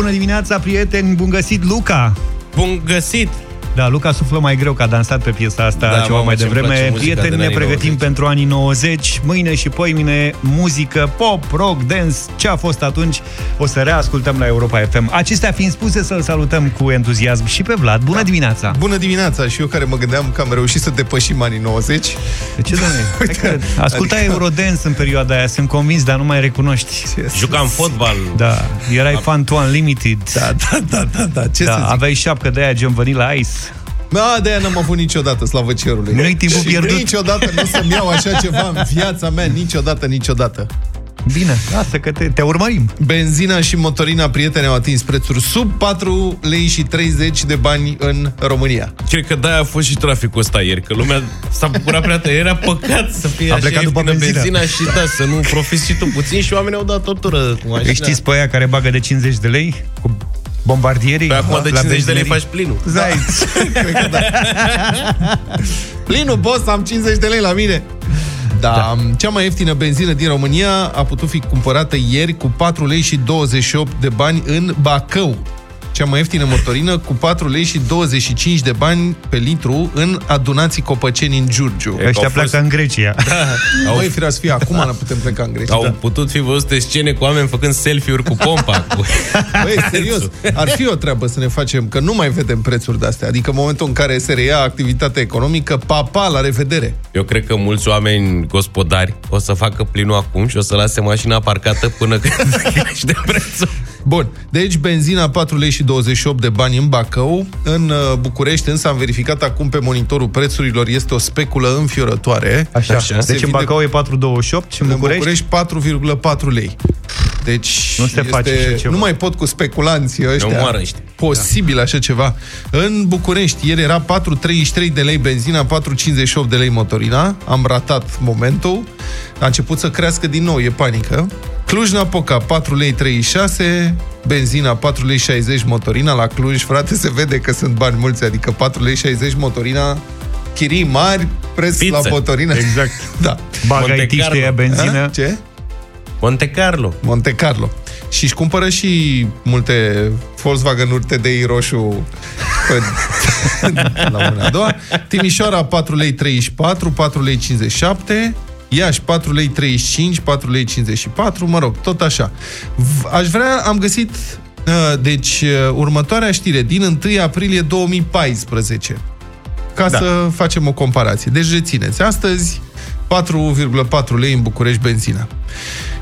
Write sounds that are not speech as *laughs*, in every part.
bună dimineața, prieteni, bun găsit, Luca! Bun găsit! Da, Luca suflă mai greu că a dansat pe piesa asta Da, ceva mamă, mai ce-mi devreme. place muzica Prieteni, din ne anii pregătim 90. pentru anii 90. Mâine și poimine, muzică, pop, rock, dance, ce a fost atunci, o să reascultăm la Europa FM. Acestea fiind spuse, să-l salutăm cu entuziasm și pe Vlad. Bună dimineața! Bună dimineața! Și eu care mă gândeam că am reușit să depășim anii 90. De ce, doamne? *laughs* Uite, Hai că Ascultai adică- Eurodance în perioada aia, sunt convins, dar nu mai recunoști. Jucam fotbal. Da, erai fan to Unlimited. Da, da, da, da, da. Ce da, să zic? aveai șapcă de aia gen Vanilla Ice. Da, de-aia n-am avut niciodată, slavă cerului. Nu-i timpul și pierdut. niciodată nu o să-mi iau așa ceva în viața mea, niciodată, niciodată. Bine, asta că te, te urmărim. Benzina și motorina, prieteni, au atins prețuri sub 4 lei și 30 de bani în România. Cred că de-aia a fost și traficul ăsta ieri, că lumea s-a bucurat prea tare. Era păcat să fie A așa plecat după ieftină benzina. benzina și da, să nu profiți și tu puțin și oamenii au dat tortură cu mașina. Îi știți pe aia care bagă de 50 de lei cu bombardierii? Pe acum de la 50 de lei benzinării? faci plinul. Zai. *laughs* Cred că da. Plinul, boss, am 50 de lei la mine. Da, da, cea mai ieftină benzină din România a putut fi cumpărată ieri cu 4 lei și 28 de bani în Bacău. Cea mai ieftină motorină cu 4 lei și 25 de bani pe litru în adunații Copăceni în Giurgiu. E, Ăștia au fost- pleacă în Grecia. *laughs* Au, Băi, firea să fie, acum nu putem pleca în Grecia. au Da. putut fi văzute scene cu oameni făcând selfie-uri cu pompa. Cu... Băi, serios, ar fi o treabă să ne facem, că nu mai vedem prețuri de-astea. Adică în momentul în care se reia activitatea economică, papa, la revedere. Eu cred că mulți oameni gospodari o să facă plinul acum și o să lase mașina parcată până când *laughs* crește prețul. Bun, deci benzina 4 lei și 28 de bani în Bacău. În uh, București, însă, am verificat acum pe monitorul prețurilor, este o speculă înfiorătoare. Așa. Așa. Deci Se în vinde- Bacău e 4,28 și în În București? București 4,4 lei. Deci Nu se face așa ceva. Nu mai pot cu speculanții ăștia. Ne omoară ăștia. Posibil așa ceva. În București, ieri era 4,33 de lei benzina, 4,58 de lei motorina. Am ratat momentul. A început să crească din nou, e panică. Cluj-Napoca, 4 lei 36, benzina 4 lei 60 motorina la Cluj. Frate, se vede că sunt bani mulți, adică 4 lei 60 motorina, chirii mari, preț Pizza. la motorină. Exact. *laughs* Da. Bagă Monte IT Carlo. ăia benzină. A? Ce? Monte Carlo. Monte Carlo. Și își cumpără și multe Volkswagen-uri TDI roșu pe- *laughs* la mâna a doua. Timișoara 4 lei 34, 4 lei 57, Iași 4 lei 35, 4 lei 54, mă rog, tot așa. V- Aș vrea, am găsit, uh, deci, uh, următoarea știre, din 1 aprilie 2014 ca da. să facem o comparație. Deci rețineți, astăzi 4,4 lei în București benzina.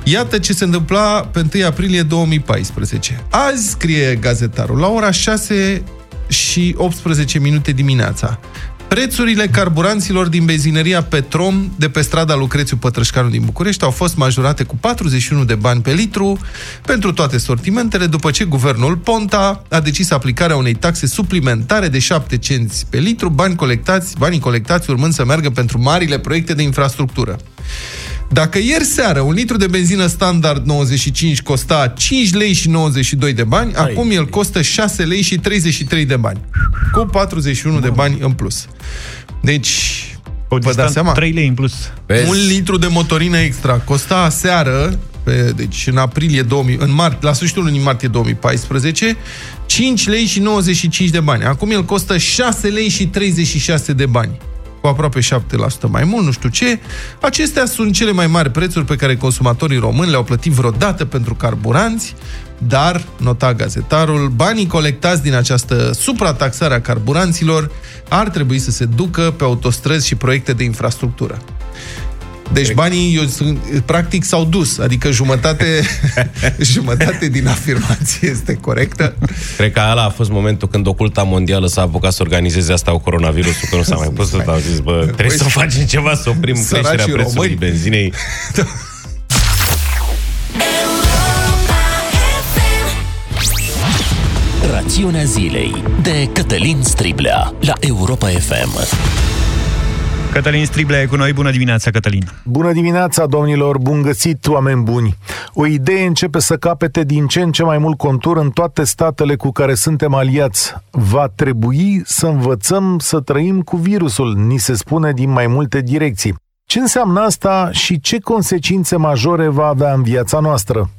Iată ce se întâmpla pe 1 aprilie 2014. Azi, scrie gazetarul, la ora 6 și 18 minute dimineața. Prețurile carburanților din benzinăria Petrom de pe strada Lucrețiu Pătrășcanu din București au fost majorate cu 41 de bani pe litru pentru toate sortimentele, după ce guvernul Ponta a decis aplicarea unei taxe suplimentare de 7 cenți pe litru, bani colectați, banii colectați urmând să meargă pentru marile proiecte de infrastructură. Dacă ieri seară un litru de benzină standard 95 costa 5 lei și 92 de bani, Ai. acum el costă 6 lei și 33 de bani. Cu 41 de bani în plus. Deci, O vă dați seama? 3 lei în plus. Vezi? Un litru de motorină extra costa aseară, pe, deci în aprilie 2000, în mart, la sfârșitul lunii martie 2014, 5 lei și 95 de bani. Acum el costă 6 lei și 36 de bani cu aproape 7% mai mult, nu știu ce. Acestea sunt cele mai mari prețuri pe care consumatorii români le-au plătit vreodată pentru carburanți, dar, nota gazetarul, banii colectați din această suprataxare a carburanților ar trebui să se ducă pe autostrăzi și proiecte de infrastructură. Deci banii, eu, sunt- practic, s-au dus. Adică jumătate, *laughs* jumătate din afirmație este corectă. Cred că ăla a fost momentul când oculta mondială s-a apucat să organizeze asta cu coronavirusul, că nu s-a mai pus să au zis, bă, trebuie să facem ceva să oprim Săracii creșterea prețului români. benzinei. Rațiunea zilei de Cătălin Striblea la Europa FM. Cătălin Striblea e cu noi. Bună dimineața, Cătălin. Bună dimineața, domnilor! Bun găsit, oameni buni! O idee începe să capete din ce în ce mai mult contur în toate statele cu care suntem aliați. Va trebui să învățăm să trăim cu virusul, ni se spune din mai multe direcții. Ce înseamnă asta și ce consecințe majore va avea în viața noastră?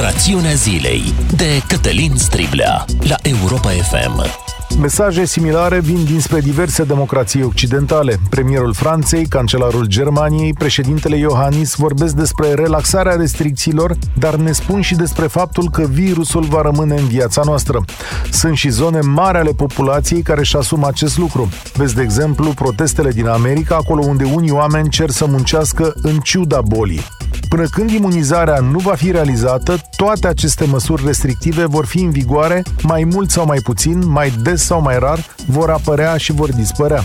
Rațiunea zilei de Cătălin Striblea la Europa FM. Mesaje similare vin dinspre diverse democrații occidentale. Premierul Franței, cancelarul Germaniei, președintele Iohannis vorbesc despre relaxarea restricțiilor, dar ne spun și despre faptul că virusul va rămâne în viața noastră. Sunt și zone mari ale populației care își asumă acest lucru. Vezi, de exemplu, protestele din America, acolo unde unii oameni cer să muncească în ciuda bolii. Până când imunizarea nu va fi realizată, toate aceste măsuri restrictive vor fi în vigoare mai mult sau mai puțin, mai des sau mai rar, vor apărea și vor dispărea.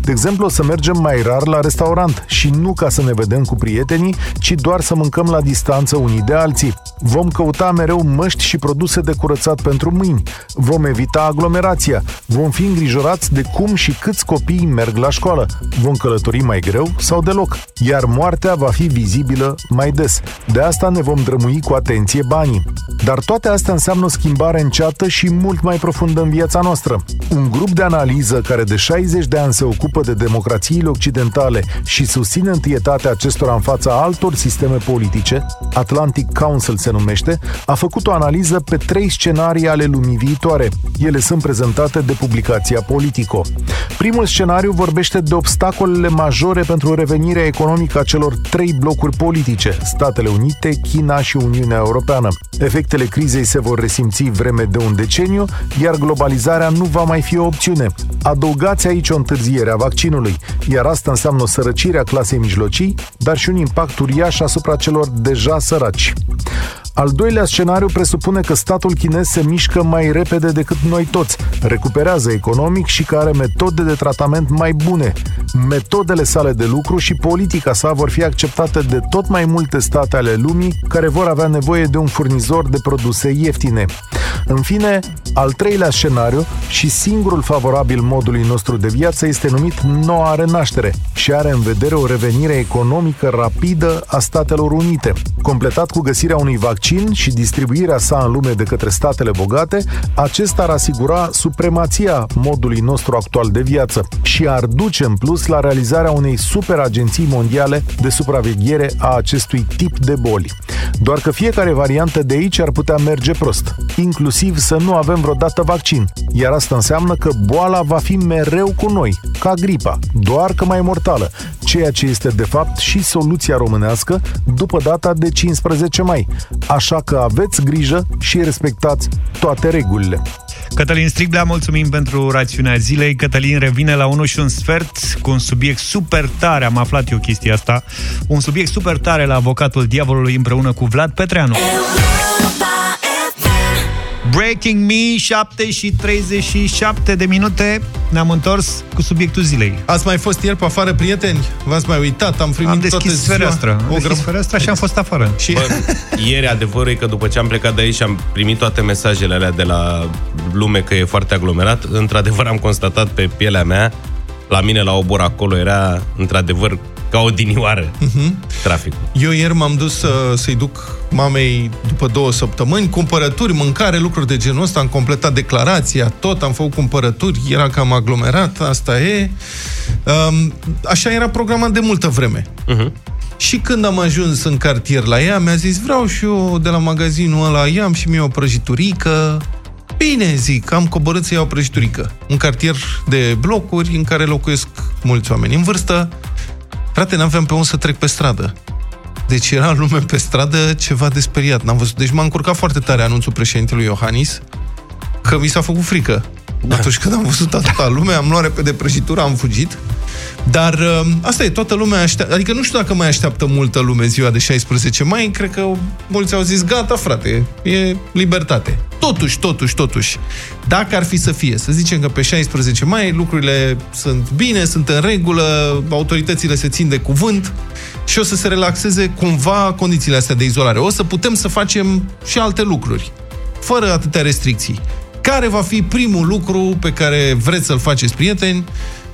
De exemplu, o să mergem mai rar la restaurant și nu ca să ne vedem cu prietenii, ci doar să mâncăm la distanță unii de alții. Vom căuta mereu măști și produse de curățat pentru mâini. Vom evita aglomerația. Vom fi îngrijorați de cum și câți copii merg la școală. Vom călători mai greu sau deloc. Iar moartea va fi vizibilă mai des. De asta ne vom drămui cu atenție banii. Dar toate astea înseamnă o schimbare înceată și mult mai profundă în viața noastră. Un grup de analiză care de 60 de ani se ocupă de democrațiile occidentale și susține întâietatea acestora în fața altor sisteme politice, Atlantic Council se numește, a făcut o analiză pe trei scenarii ale lumii viitoare. Ele sunt prezentate de publicația Politico. Primul scenariu vorbește de obstacolele majore pentru revenirea economică a celor trei blocuri politice, Statele Unite, China și Uniunea Europeană. Efectele crizei se vor resimți vreme de un deceniu, iar globalizarea nu va mai fi o opțiune. Adăugați aici o întârziere a vaccinului, iar asta înseamnă o sărăcire a clasei mijlocii, dar și un impact uriaș asupra celor deja săraci. Al doilea scenariu presupune că statul chinez se mișcă mai repede decât noi toți, recuperează economic și că are metode de tratament mai bune. Metodele sale de lucru și politica sa vor fi acceptate de tot mai multe state ale lumii care vor avea nevoie de un furnizor de produse ieftine. În fine, al treilea scenariu și singurul favorabil modului nostru de viață este numit Noua Renaștere și are în vedere o revenire economică rapidă a Statelor Unite. Completat cu găsirea unui vaccin și distribuirea sa în lume de către statele bogate, acesta ar asigura supremația modului nostru actual de viață și ar duce în plus la realizarea unei superagenții mondiale de supraveghere a acestui tip de boli. Doar că fiecare variantă de aici ar putea merge prost, inclusiv să nu avem vreodată vaccin, iar asta înseamnă că boala va fi mereu cu noi, ca gripa, doar că mai mortală, ceea ce este de fapt și soluția românească după data de 15 mai. Așa că aveți grijă și respectați toate regulile. Cătălin Striblea, mulțumim pentru rațiunea zilei. Cătălin revine la 1 și un sfert cu un subiect super tare, am aflat eu chestia asta, un subiect super tare la avocatul diavolului împreună cu Vlad Petreanu. Breaking Me, 7 și 37 de minute. Ne-am întors cu subiectul zilei. Ați mai fost ieri pe afară, prieteni? V-ați mai uitat? Am primit Am toată deschis ziua. fereastra. Am O deschis grăb- fereastra și am fost afară. Și Bă, ieri adevărul e că după ce am plecat de aici și am primit toate mesajele alea de la lume că e foarte aglomerat, într-adevăr am constatat pe pielea mea, la mine la obor acolo era într-adevăr ca o dinioară uh-huh. traficul. eu ieri m-am dus să, să-i duc mamei după două săptămâni cumpărături, mâncare, lucruri de genul ăsta. Am completat declarația, tot, am făcut cumpărături, era cam aglomerat, asta e. Um, așa era programat de multă vreme. Uh-huh. Și când am ajuns în cartier la ea, mi-a zis, vreau și eu de la magazinul ăla, ia-mi și mie o prăjiturică. Bine, zic, am coborât să iau o prăjiturică. Un cartier de blocuri în care locuiesc mulți oameni în vârstă. Frate, n-aveam pe unde să trec pe stradă. Deci era lume pe stradă ceva de speriat. N-am văzut. Deci m-a încurcat foarte tare anunțul președintelui Iohannis că mi s-a făcut frică. Da. Atunci când am văzut atâta lume, am luat repede prăjitura, am fugit. Dar uh, asta e, toată lumea așteaptă, adică nu știu dacă mai așteaptă multă lume ziua de 16 mai, cred că mulți au zis, gata frate, e libertate. Totuși, totuși, totuși, dacă ar fi să fie, să zicem că pe 16 mai lucrurile sunt bine, sunt în regulă, autoritățile se țin de cuvânt și o să se relaxeze cumva condițiile astea de izolare. O să putem să facem și alte lucruri, fără atâtea restricții. Care va fi primul lucru pe care vreți să-l faceți, prieteni,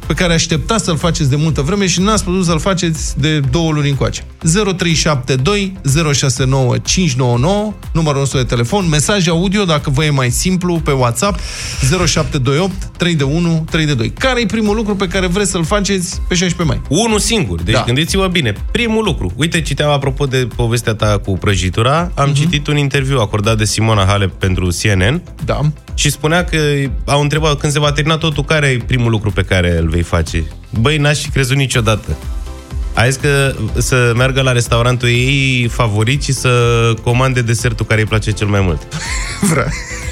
pe care așteptați să-l faceți de multă vreme și n-ați putut să-l faceți de două luni încoace. 0372 069 599, numărul nostru de telefon, mesaj audio, dacă vă e mai simplu, pe WhatsApp, 0728 321 322. Care e primul lucru pe care vreți să-l faceți pe 16 mai? Unul singur. Deci Da. da. gândiți-vă bine. Primul lucru. Uite, citeam apropo de povestea ta cu prăjitura. Am uh-huh. citit un interviu acordat de Simona Halep pentru CNN Da. Și spunea că au întrebat când se va termina totul, care e primul lucru pe care îl vei face? Băi, n-aș fi crezut niciodată. A zis că să meargă la restaurantul ei favorit și să comande desertul care îi place cel mai mult. *laughs* Vrea.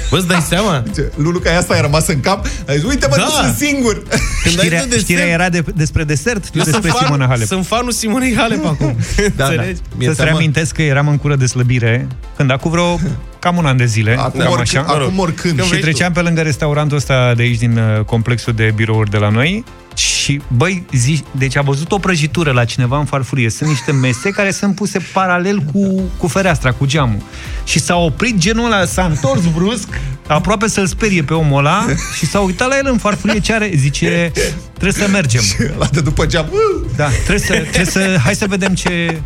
Bă, îți dai seama? Lulu, că asta a rămas în cap. A zis, uite, mă, Da. nu sunt singur. *laughs* Când ai Știrea, de desert, știrea era de, despre desert, nu eu sunt despre fan, Simona Halep. sunt fanul Simonei Halep acum. *laughs* Da, da. Înțelegi? Mi-e Să-ți teamă- reamintesc că eram în cură de slăbire când acum vreo cam un an de zile, Acum, cam oricând, așa. acum oricând. Când Și vrei treceam pe lângă restaurantul ăsta de aici din uh, complexul de birouri de la noi și, băi, zi, deci a văzut o prăjitură la cineva în farfurie. Sunt niște mese care sunt puse paralel cu, cu fereastra, cu geamul. Și s-a oprit genul ăla, s-a întors brusc, aproape să-l sperie pe omul ăla și s-a uitat la el în farfurie ce are. Zice, trebuie să mergem. La de după geam. Da, trebuie să, trebuie să, hai să vedem ce...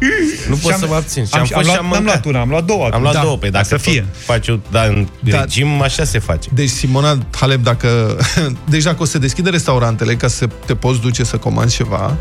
Nu pot Și să mă abțin. Și am, am, am, fost și luat, am n-am mâncat. luat una, am luat două. Am luat da. două, pe dacă să fie. tot faci o, da, în Da. regim, așa se face. Deci Simona Halep, dacă... Deci dacă o să deschidă restaurantele ca să te poți duce să comanzi ceva,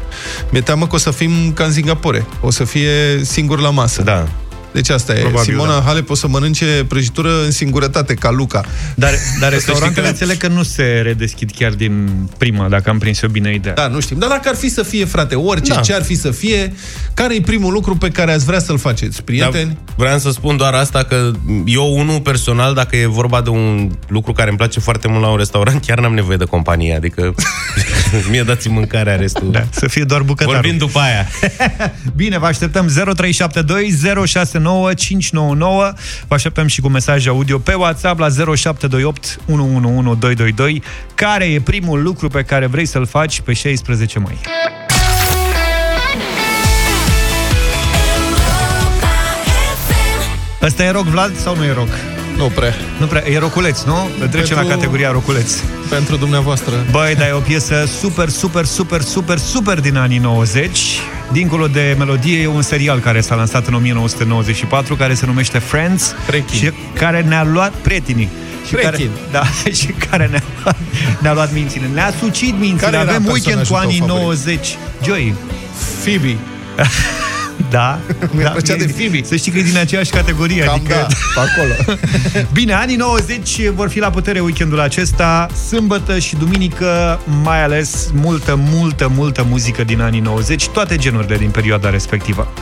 mi-e teamă că o să fim ca în Singapore. O să fie singur la masă. Da. Deci asta e. Probabil, Simona da. Halep o să mănânce prăjitură în singurătate, ca Luca. Dar, dar *laughs* restaurantele că- înțeleg că nu se redeschid chiar din prima, dacă am prins eu bine ideea. Da, nu știm. Dar dacă ar fi să fie, frate, orice, Da. ce ar fi să fie, care e primul lucru pe care ați vrea să-l faceți? Prieteni? Dar vreau să spun doar asta că eu, unul personal, dacă e vorba de un lucru care îmi place foarte mult la un restaurant, chiar n-am nevoie de companie. Adică *laughs* *laughs* mie dați mâncarea, restul... Da, să fie doar bucătarul. Vorbim după aia. *laughs* Bine, vă așteptăm 0372 069 599. Vă așteptăm și cu mesaj audio pe WhatsApp la 0728 111222. Care e primul lucru pe care vrei să-l faci pe 16 mai? Ăsta e rock, Vlad, sau nu e rock? Nu prea. Nu prea, e roculeț, nu? Trecem Pentru- la categoria roculeț. Pentru dumneavoastră. Băi, dar e o piesă super, super, super, super, super din anii 90. Dincolo de melodie, e un serial care s-a lansat în 1994, care se numește Friends Prietenii. și care ne-a luat prietenii. Și care, Prieteni. *laughs* da, și care ne-a luat, ne-a luat mințile. Ne-a sucit mințile. Care era Avem weekend cu personajul tău anii favorit? 90. Joey. Phoebe. *laughs* Da. Mi-a da. plăcea de Phoebe. Să știi că e din aceeași categorie. Cam adică... da, pe acolo. *laughs* Bine, anii 90 vor fi la putere weekendul acesta, sâmbătă și duminică, mai ales multă, multă, multă muzică din anii 90, toate genurile din perioada respectivă.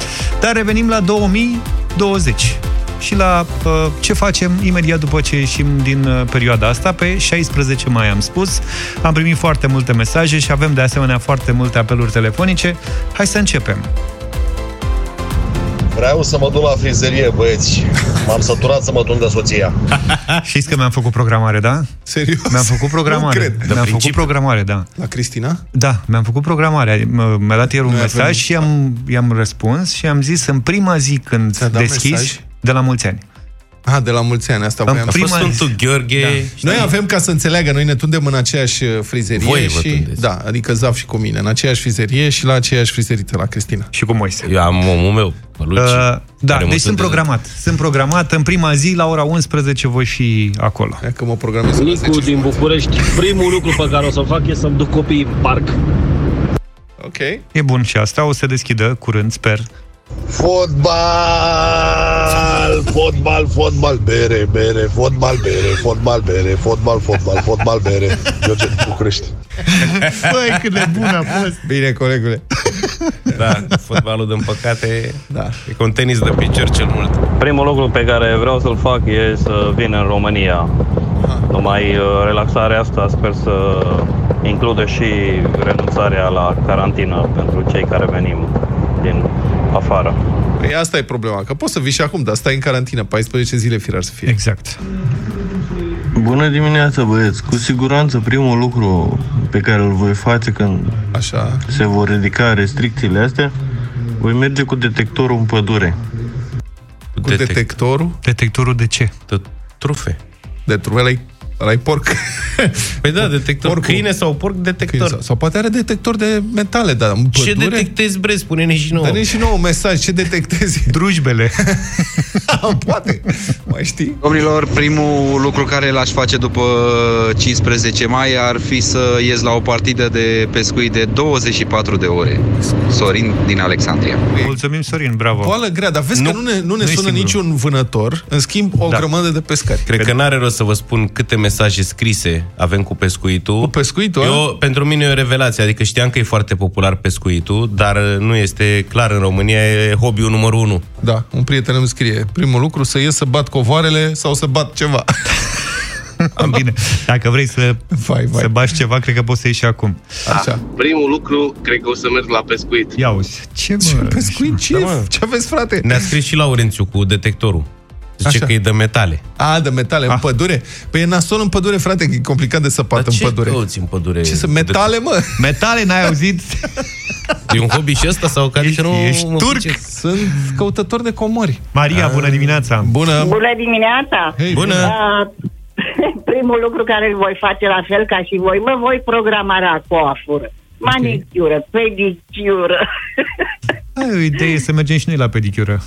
Dar revenim la 2020 și la uh, ce facem imediat după ce ieșim din uh, perioada asta. Pe 16 mai am spus, am primit foarte multe mesaje și avem de asemenea foarte multe apeluri telefonice. Hai să începem. Vreau să mă duc la frizerie, băieți. M-am săturat să mă tund de soția. *laughs* Știți că mi-am făcut programare, da? Serios? Mi-am făcut programare. Nu cred. Mi-am făcut principiu. programare, da. La Cristina? Da, mi-am făcut programarea. M- Mi-a dat ieri un Noi mesaj avem- și am, i-am răspuns și am zis în prima zi când Ți-a dat deschizi, mesaj? de la mulți ani. Ah, de la mulți ani, asta În voiam A să... fost Prima- Sfântul Gheorghe. Da. Noi avem, ca să înțeleagă, noi ne tundem în aceeași uh, frizerie Voi vă și... tundeți. Da, adică Zaf și cu mine, în aceeași frizerie și la aceeași frizerită, la Cristina. Și cu Moise. Eu am omul meu, Păluci. Uh, da, care mă deci sunt tunde- programat. Sunt programat. În prima zi, la ora 11, voi fi acolo. Ia că mă programez la Nicu 10. din București, primul lucru pe care o să-l fac e să-mi duc copiii în parc. Ok. E bun și asta. O să deschidă curând, sper. Fotbal, fotbal, fotbal, bere, bere, fotbal, bere, fotbal, bere, fotbal, fotbal, fotbal, bere. George din București. Băi, cât de bun a fost! Bine, colegule. Da, fotbalul, din păcate, Da. e cu un tenis de picior cel mult. Primul lucru pe care vreau să-l fac e să vin în România. Numai uh, relaxarea asta sper să includă și renunțarea la carantină pentru cei care venim din afară. Păi asta e problema, că poți să vii și acum, dar stai în carantină, 14 zile firar să fie. Exact. Bună dimineața, băieți! Cu siguranță primul lucru pe care îl voi face când Așa. se vor ridica restricțiile astea, voi merge cu detectorul în pădure. Cu detectorul Detectorul de ce? de trufe. de trufelei. Ăla e porc. *laughs* Păi da, detector Porcul. câine sau porc detector. Sau, sau poate are detector de metale, dar în Ce pădure... detectezi, bre? Spune-ne și nouă. Dă-ne și nouă un mesaj, ce detectezi? *laughs* Drujbele. *laughs* poate, mai știi? Domnilor, primul lucru care l-aș face după 15 mai ar fi să ies la o partidă de pescuit de 24 de ore. Sorin din Alexandria. Mulțumim, Sorin, bravo. Boală grea, dar vezi nu, că nu ne, nu ne nu e sună singurul. niciun vânător, în schimb o Da. grămadă de pescari. Cred că n-are rost să vă spun câte mesaje scrise avem cu pescuitul. Cu pescuitul, Eu, pentru mine e o revelație, adică știam că e foarte popular pescuitul, dar nu este clar în România, e hobby-ul numărul unu. Da, un prieten îmi scrie, primul lucru să ies să bat covoarele sau să bat ceva. *laughs* Bine, dacă vrei să, vai, vai. să bași ceva, cred că poți să ieși și acum. Așa. Primul lucru, cred că o să merg la pescuit. Ia uzi, ce Ce mă? pescuit? Ce, Da, mă. ce aveți, frate? Ne-a scris și Laurențiu cu detectorul. Zice Așa. că e de metale. A, de metale, în Ah. pădure? Păi e nasol în pădure, frate, că e complicat de săpat Dar în ce pădure. căuți în pădure? Ce să, metale, mă? Metale, n-ai auzit? *laughs* E un hobby și ăsta sau care Ești- nu ești mă turc? pricep? Sunt căutător de comori. Maria, bună dimineața! Bună! Bună dimineața! Hei, Bună! Uh, *laughs* primul lucru care îl voi face la fel ca și voi, mă voi programa la coafură. Manicură, pedicură. Ai o idee să mergem și noi la pedicură.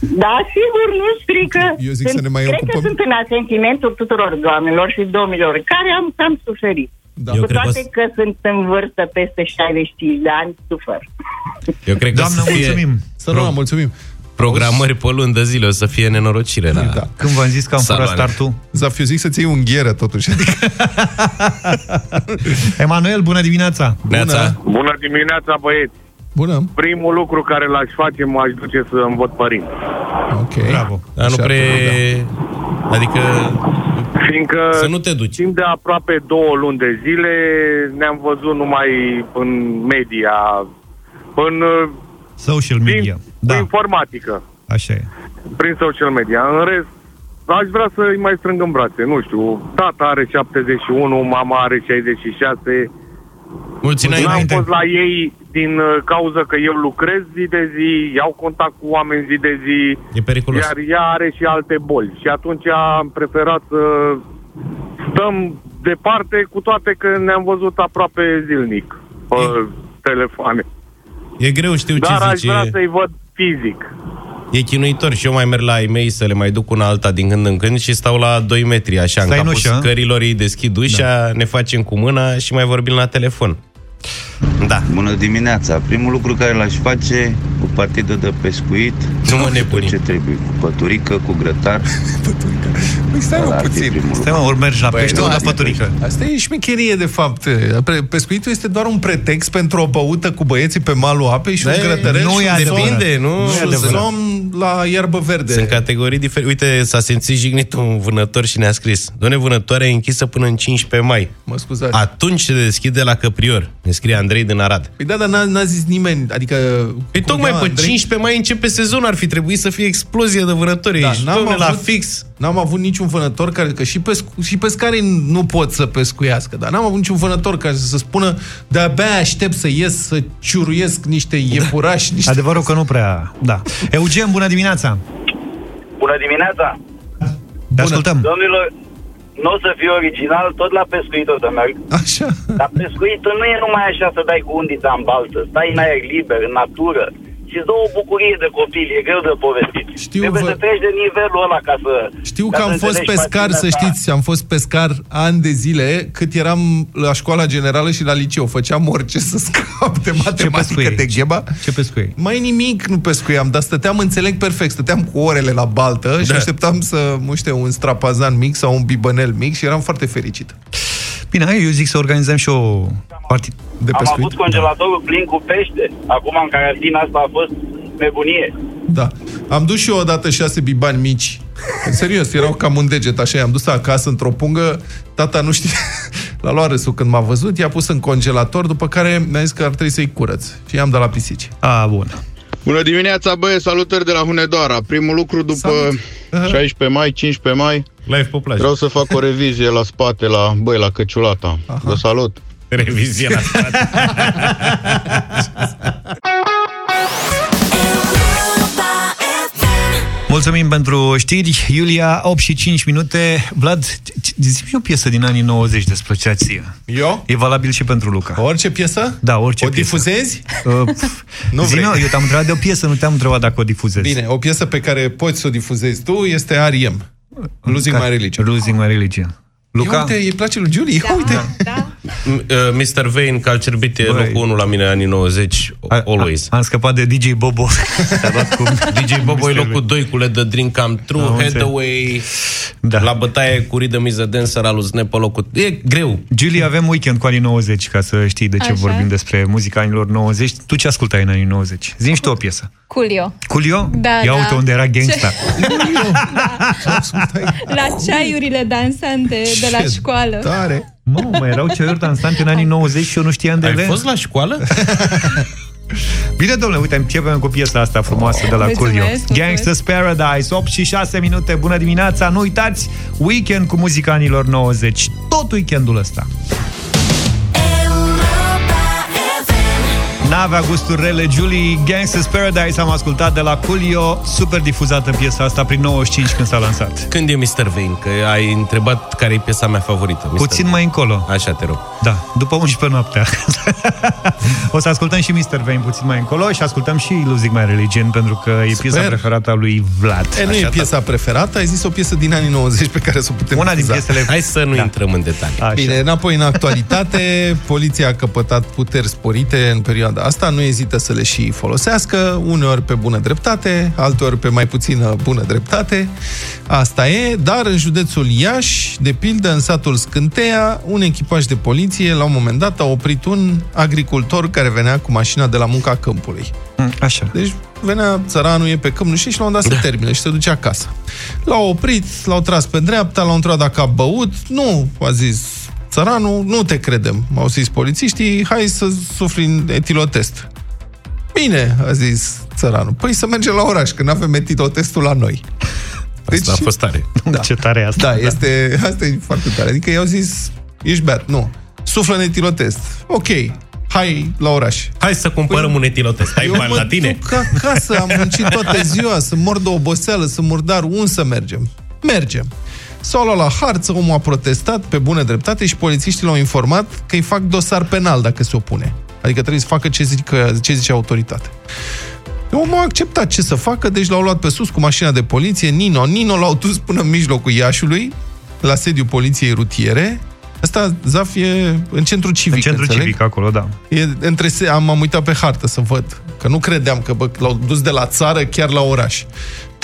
Da, sigur, nu strică. Eu zic să ne mai cred ocupăm. că sunt în asentimentul tuturor doamnelor și domnilor care am cam suferit. Da. Eu Cu cred că o toate să- că sunt în vârstă peste 65 de ani, sufer. Eu cred că Doamnă, o să fie mulțumim! Să nu, mulțumim. programări pe luni de zile, o să fie nenorocire la... Da. Când v-am zis că am furat Saloane. startul? Zafiu, zic să-ți iei un gheră, totuși. Adică, *laughs* Emanuel, bună dimineața! Neața. Bună dimineața, băieți! Bună, Primul lucru care l-aș face, m-aș duce să învăț părinți. ok. Bravo. Dar nu Așa, pre... Adică Fiindcă să nu te duci. timp de aproape două luni de zile ne-am văzut numai în media, în Social media. da. Da, informatică, așa e. prin social media. În rest, aș vrea să-i mai strâng în brațe. Nu știu, tata are 71, mama are 66. Mulți N-am înainte. fost la ei din uh, cauza că eu lucrez zi de zi, iau contact cu oameni zi de zi, E periculos. iar ea are și alte boli. Și atunci am preferat să stăm departe, cu toate că ne-am văzut aproape zilnic pe telefoane. E greu, știu ce Dar aș zice. vrea să-i văd fizic. E chinuitor și eu mai merg la ai mei să le mai duc una alta din când în când și stau la 2 metri, așa, Stai în în capul ușă? scărilor, îi deschid ușa, ne facem cu mâna și mai vorbim la telefon. Da. Bună dimineața! Primul lucru care l-aș face, o partidă de pescuit, Nu mă tot nebuni. ce trebuie, cu păturică, cu grătar. *laughs* Păi stai mă Ăla ar fi puțin. primul Stai mă, ori mergi la pește, nu, ori la asta- păturică. Asta e șmecherie, de fapt. Pre- Pescuitul este doar un pretext pentru o băută cu băieții pe malul apei și un Da, grătărel nu și e un adevărat. somn- Depinde, nu? și un adevărat. somn la iarbă verde. Sunt categorii diferite. Uite, s-a simțit jignit un vânător și ne-a scris. Doamne, vânătoarea e închisă până în 15 mai. Mă scuzați. Atunci se deschide la Căprior. Ne scrie Andrei din Arad. Păi da, dar n-a, n-a zis nimeni. Adică... Păi cum tocmai cheamă, pe Andrei? 15 mai începe sezonul, ar fi trebuit să fie explozie de vânători Da, aici. n-am Dom'le, la avut- fix. N-am avut niciun vânător care, că și, pescu, și pescarii nu pot să pescuiască, dar n-am avut niciun vânător care să spună de-abia aștept să ies, să ciuruiesc niște iepurași, niște... Adevărul că nu prea... Da. Eugen, bună dimineața! Bună dimineața! Te ascultăm. Domnilor, nu o să fiu original, tot la pescuit o să merg. Așa. Dar pescuitul nu e numai așa să dai cu undița în baltă. Stai în aer liber, în natură. Și îți dă o bucurie de copil, e greu de povestit. Știu, Trebuie vă- să treci de nivelul ăla ca să... Știu ca că să am fost înțelegi pescar, să pasiunea ta. știți, am fost pescar ani de zile, cât eram la școala generală și la liceu. Făceam orice să scap de matematică, pescuiei? de gheba. Ce pescuiei? Mai nimic nu pescuiam, dar stăteam, înțeleg perfect, stăteam cu orele la baltă și Da. așteptam să muște un strapazan mic sau un bibănel mic și eram foarte fericit. Bine, hai, eu zic să organizăm și o partidă de Am pescuit. avut congelatorul plin cu pește. Acum, în carantina asta a fost nebunie. Da. Am dus și eu odată șase bibani mici. Serios, erau cam un deget, așa, i-am dus acasă într-o pungă, tata nu știe, *laughs* l-a luat râsul când m-a văzut, i-a pus în congelator, după care mi-a zis că ar trebui să-i curăț. Și i-am dat la pisici. A, bun. Bună dimineața, băie, salutări de la Hunedoara. Primul lucru după Salut. 16 mai, 15 mai, Live pe plajă. vreau să fac o revizie la spate, la, băi, la Căciulata. Vă salut! Revizie la spate. *laughs* Mulțumim pentru știri. Iulia, 8 și 5 minute. Vlad, ce- zi o piesă din anii 90 despre ce ție. Eu? E valabil și pentru Luca. Orice piesă? Da, orice O piesă. difuzezi? Uh, *laughs* pf, Nu zi, vrei. mă, eu te-am întrebat de o piesă, nu te-am întrebat dacă o difuzezi. Bine, o piesă pe care poți să o difuzezi tu este R.E.M. Losing My Religion. Losing My Religion. Luca? Ia uite, îi place lui Julie? Ia uite. M- uh, Mr. Vane, Culture Beat, e Băi. locul 1 la mine anii 90, always. Am scăpat de DJ Bobo. *laughs* Te-a luat cu DJ Bobo e Mr. locul 2 cu Let the Dream Come True, Am înțeles. Headaway, da. la bătaie cu Rhythm is a Dancer al lui Snap pe locul... E greu. Julie, avem weekend cu anii 90, ca să știi de ce Așa. vorbim despre muzica anilor 90. Tu ce ascultai în anii 90? Zi-mi și tu o piesă. Coolio. Coolio? Da, Ia da. uite unde era gangsta. *laughs* La ceaiurile dansante de la școală. Tare. Mă, mai erau ceaiuri dansante în anii 90 și eu nu știam de Ai ele. fost la școală? *laughs* Bine, domnule, uite, începem cu piesa asta frumoasă de la Mulțumesc, Coolio. mulțumesc. Gangsta's Paradise, 8 și 6 minute, bună dimineața, nu uitați, weekend cu muzica anilor 90, tot weekendul ăsta. N-avea gusturi rele, Julie, Gangsta's Paradise am ascultat de la Coolio, super difuzată piesa asta prin 95 când s-a lansat. Când e Mr. Vane? Că ai întrebat care e piesa mea favorită. Mr. Puțin mai încolo. Așa te rog. Da, după 11 noaptea. *laughs* o să ascultăm și Mr. Vane puțin mai încolo și ascultăm și Losing My Religion pentru că e piesa Sper. preferată a lui Vlad. E, nu e Așa, piesa preferată, ai zis o piesă din anii 90 pe care să o putem Una din difuza. piesele... Hai să nu Da. intrăm în detalii. Așa. Bine, înapoi în actualitate, poliția a căpătat puteri sporite în perioada asta, nu ezită să le și folosească, uneori pe bună dreptate, alteori pe mai puțină bună dreptate. Asta e, dar în județul Iași, de pildă în satul Scânteia, un echipaj de poliție la un moment dat a oprit un agricultor care venea cu mașina de la munca câmpului. Mm, Așa. Deci venea țăranul, e pe câmp, nu știu, și la un dat se termină și se duce acasă. L-au oprit, l-au tras pe dreapta, l-au întrebat dacă a băut. Nu, a zis țăranul, nu te credem. M-au zis polițiștii, hai să sufli în etilotest. Bine, a zis țăranul. Păi să mergem la oraș, că nu avem etilotestul la noi. Deci, Asta a fost tare. *laughs* Da. Ce tare e asta. da, este, asta e foarte tare. Adică i-au zis, ești beat, nu. Suflă în etilotest. Ok, hai la oraș. Hai să cumpărăm un etilotest. Ai Eu bani mă la tine? duc acasă, am muncit toată ziua, sunt mor de oboseală, sunt murdar, un să mergem. Mergem. S-au luat la harță, omul a protestat pe bună dreptate și polițiștii l-au informat că îi fac dosar penal dacă se opune. Adică trebuie să facă ce zice, ce zice autoritatea. Omul a acceptat ce să facă, deci l-au luat pe sus cu mașina de poliție, Nino. Nino l-au dus până în mijlocul Iașului, la sediul poliției rutiere. Asta, Zaf, e în centru civic, În centru înțeleg? civic acolo, da. E între se, am, am uitat pe hartă să văd. Că nu credeam că bă, l-au dus de la țară chiar la oraș.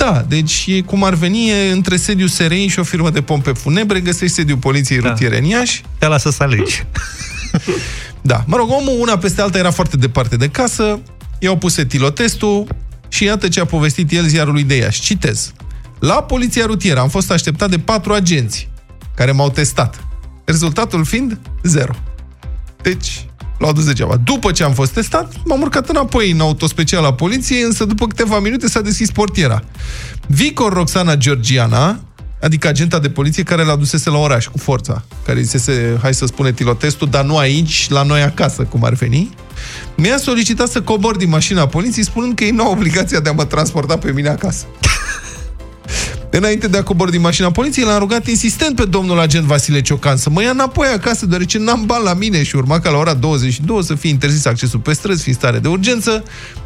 Da, deci e cum ar veni, e între sediul SRI și o firmă de pompe funebre, găsești sediul poliției Da. rutiere în Iași. Te lasă să alegi. *laughs* Da, mă rog, omul una peste alta era foarte departe de casă, i-au pus etilotestul și iată ce a povestit el ziarului de Iași. Citez. La poliția rutieră am fost așteptat de patru agenți care m-au testat. Rezultatul fiind zero. Deci, l-au dus degeaba. După ce am fost testat, m-am urcat înapoi în autospecial la poliție, însă după câteva minute s-a deschis portiera. Vicor Roxana Georgiana, adică agenta de poliție care l-a dusese la oraș cu forța, care zisese, hai să spune tilotestul, dar nu aici, la noi acasă, cum ar veni, mi-a solicitat să cobor din mașina poliției, spunând că ei nu au obligația de a mă transporta pe mine acasă. Înainte de a cobor din mașina poliției, l-am rugat insistent pe domnul agent Vasile Ciocan să mă ia înapoi acasă, deoarece n-am bani la mine și urma ca la ora 22 să fie interzis accesul pe străzi, fiind stare de urgență.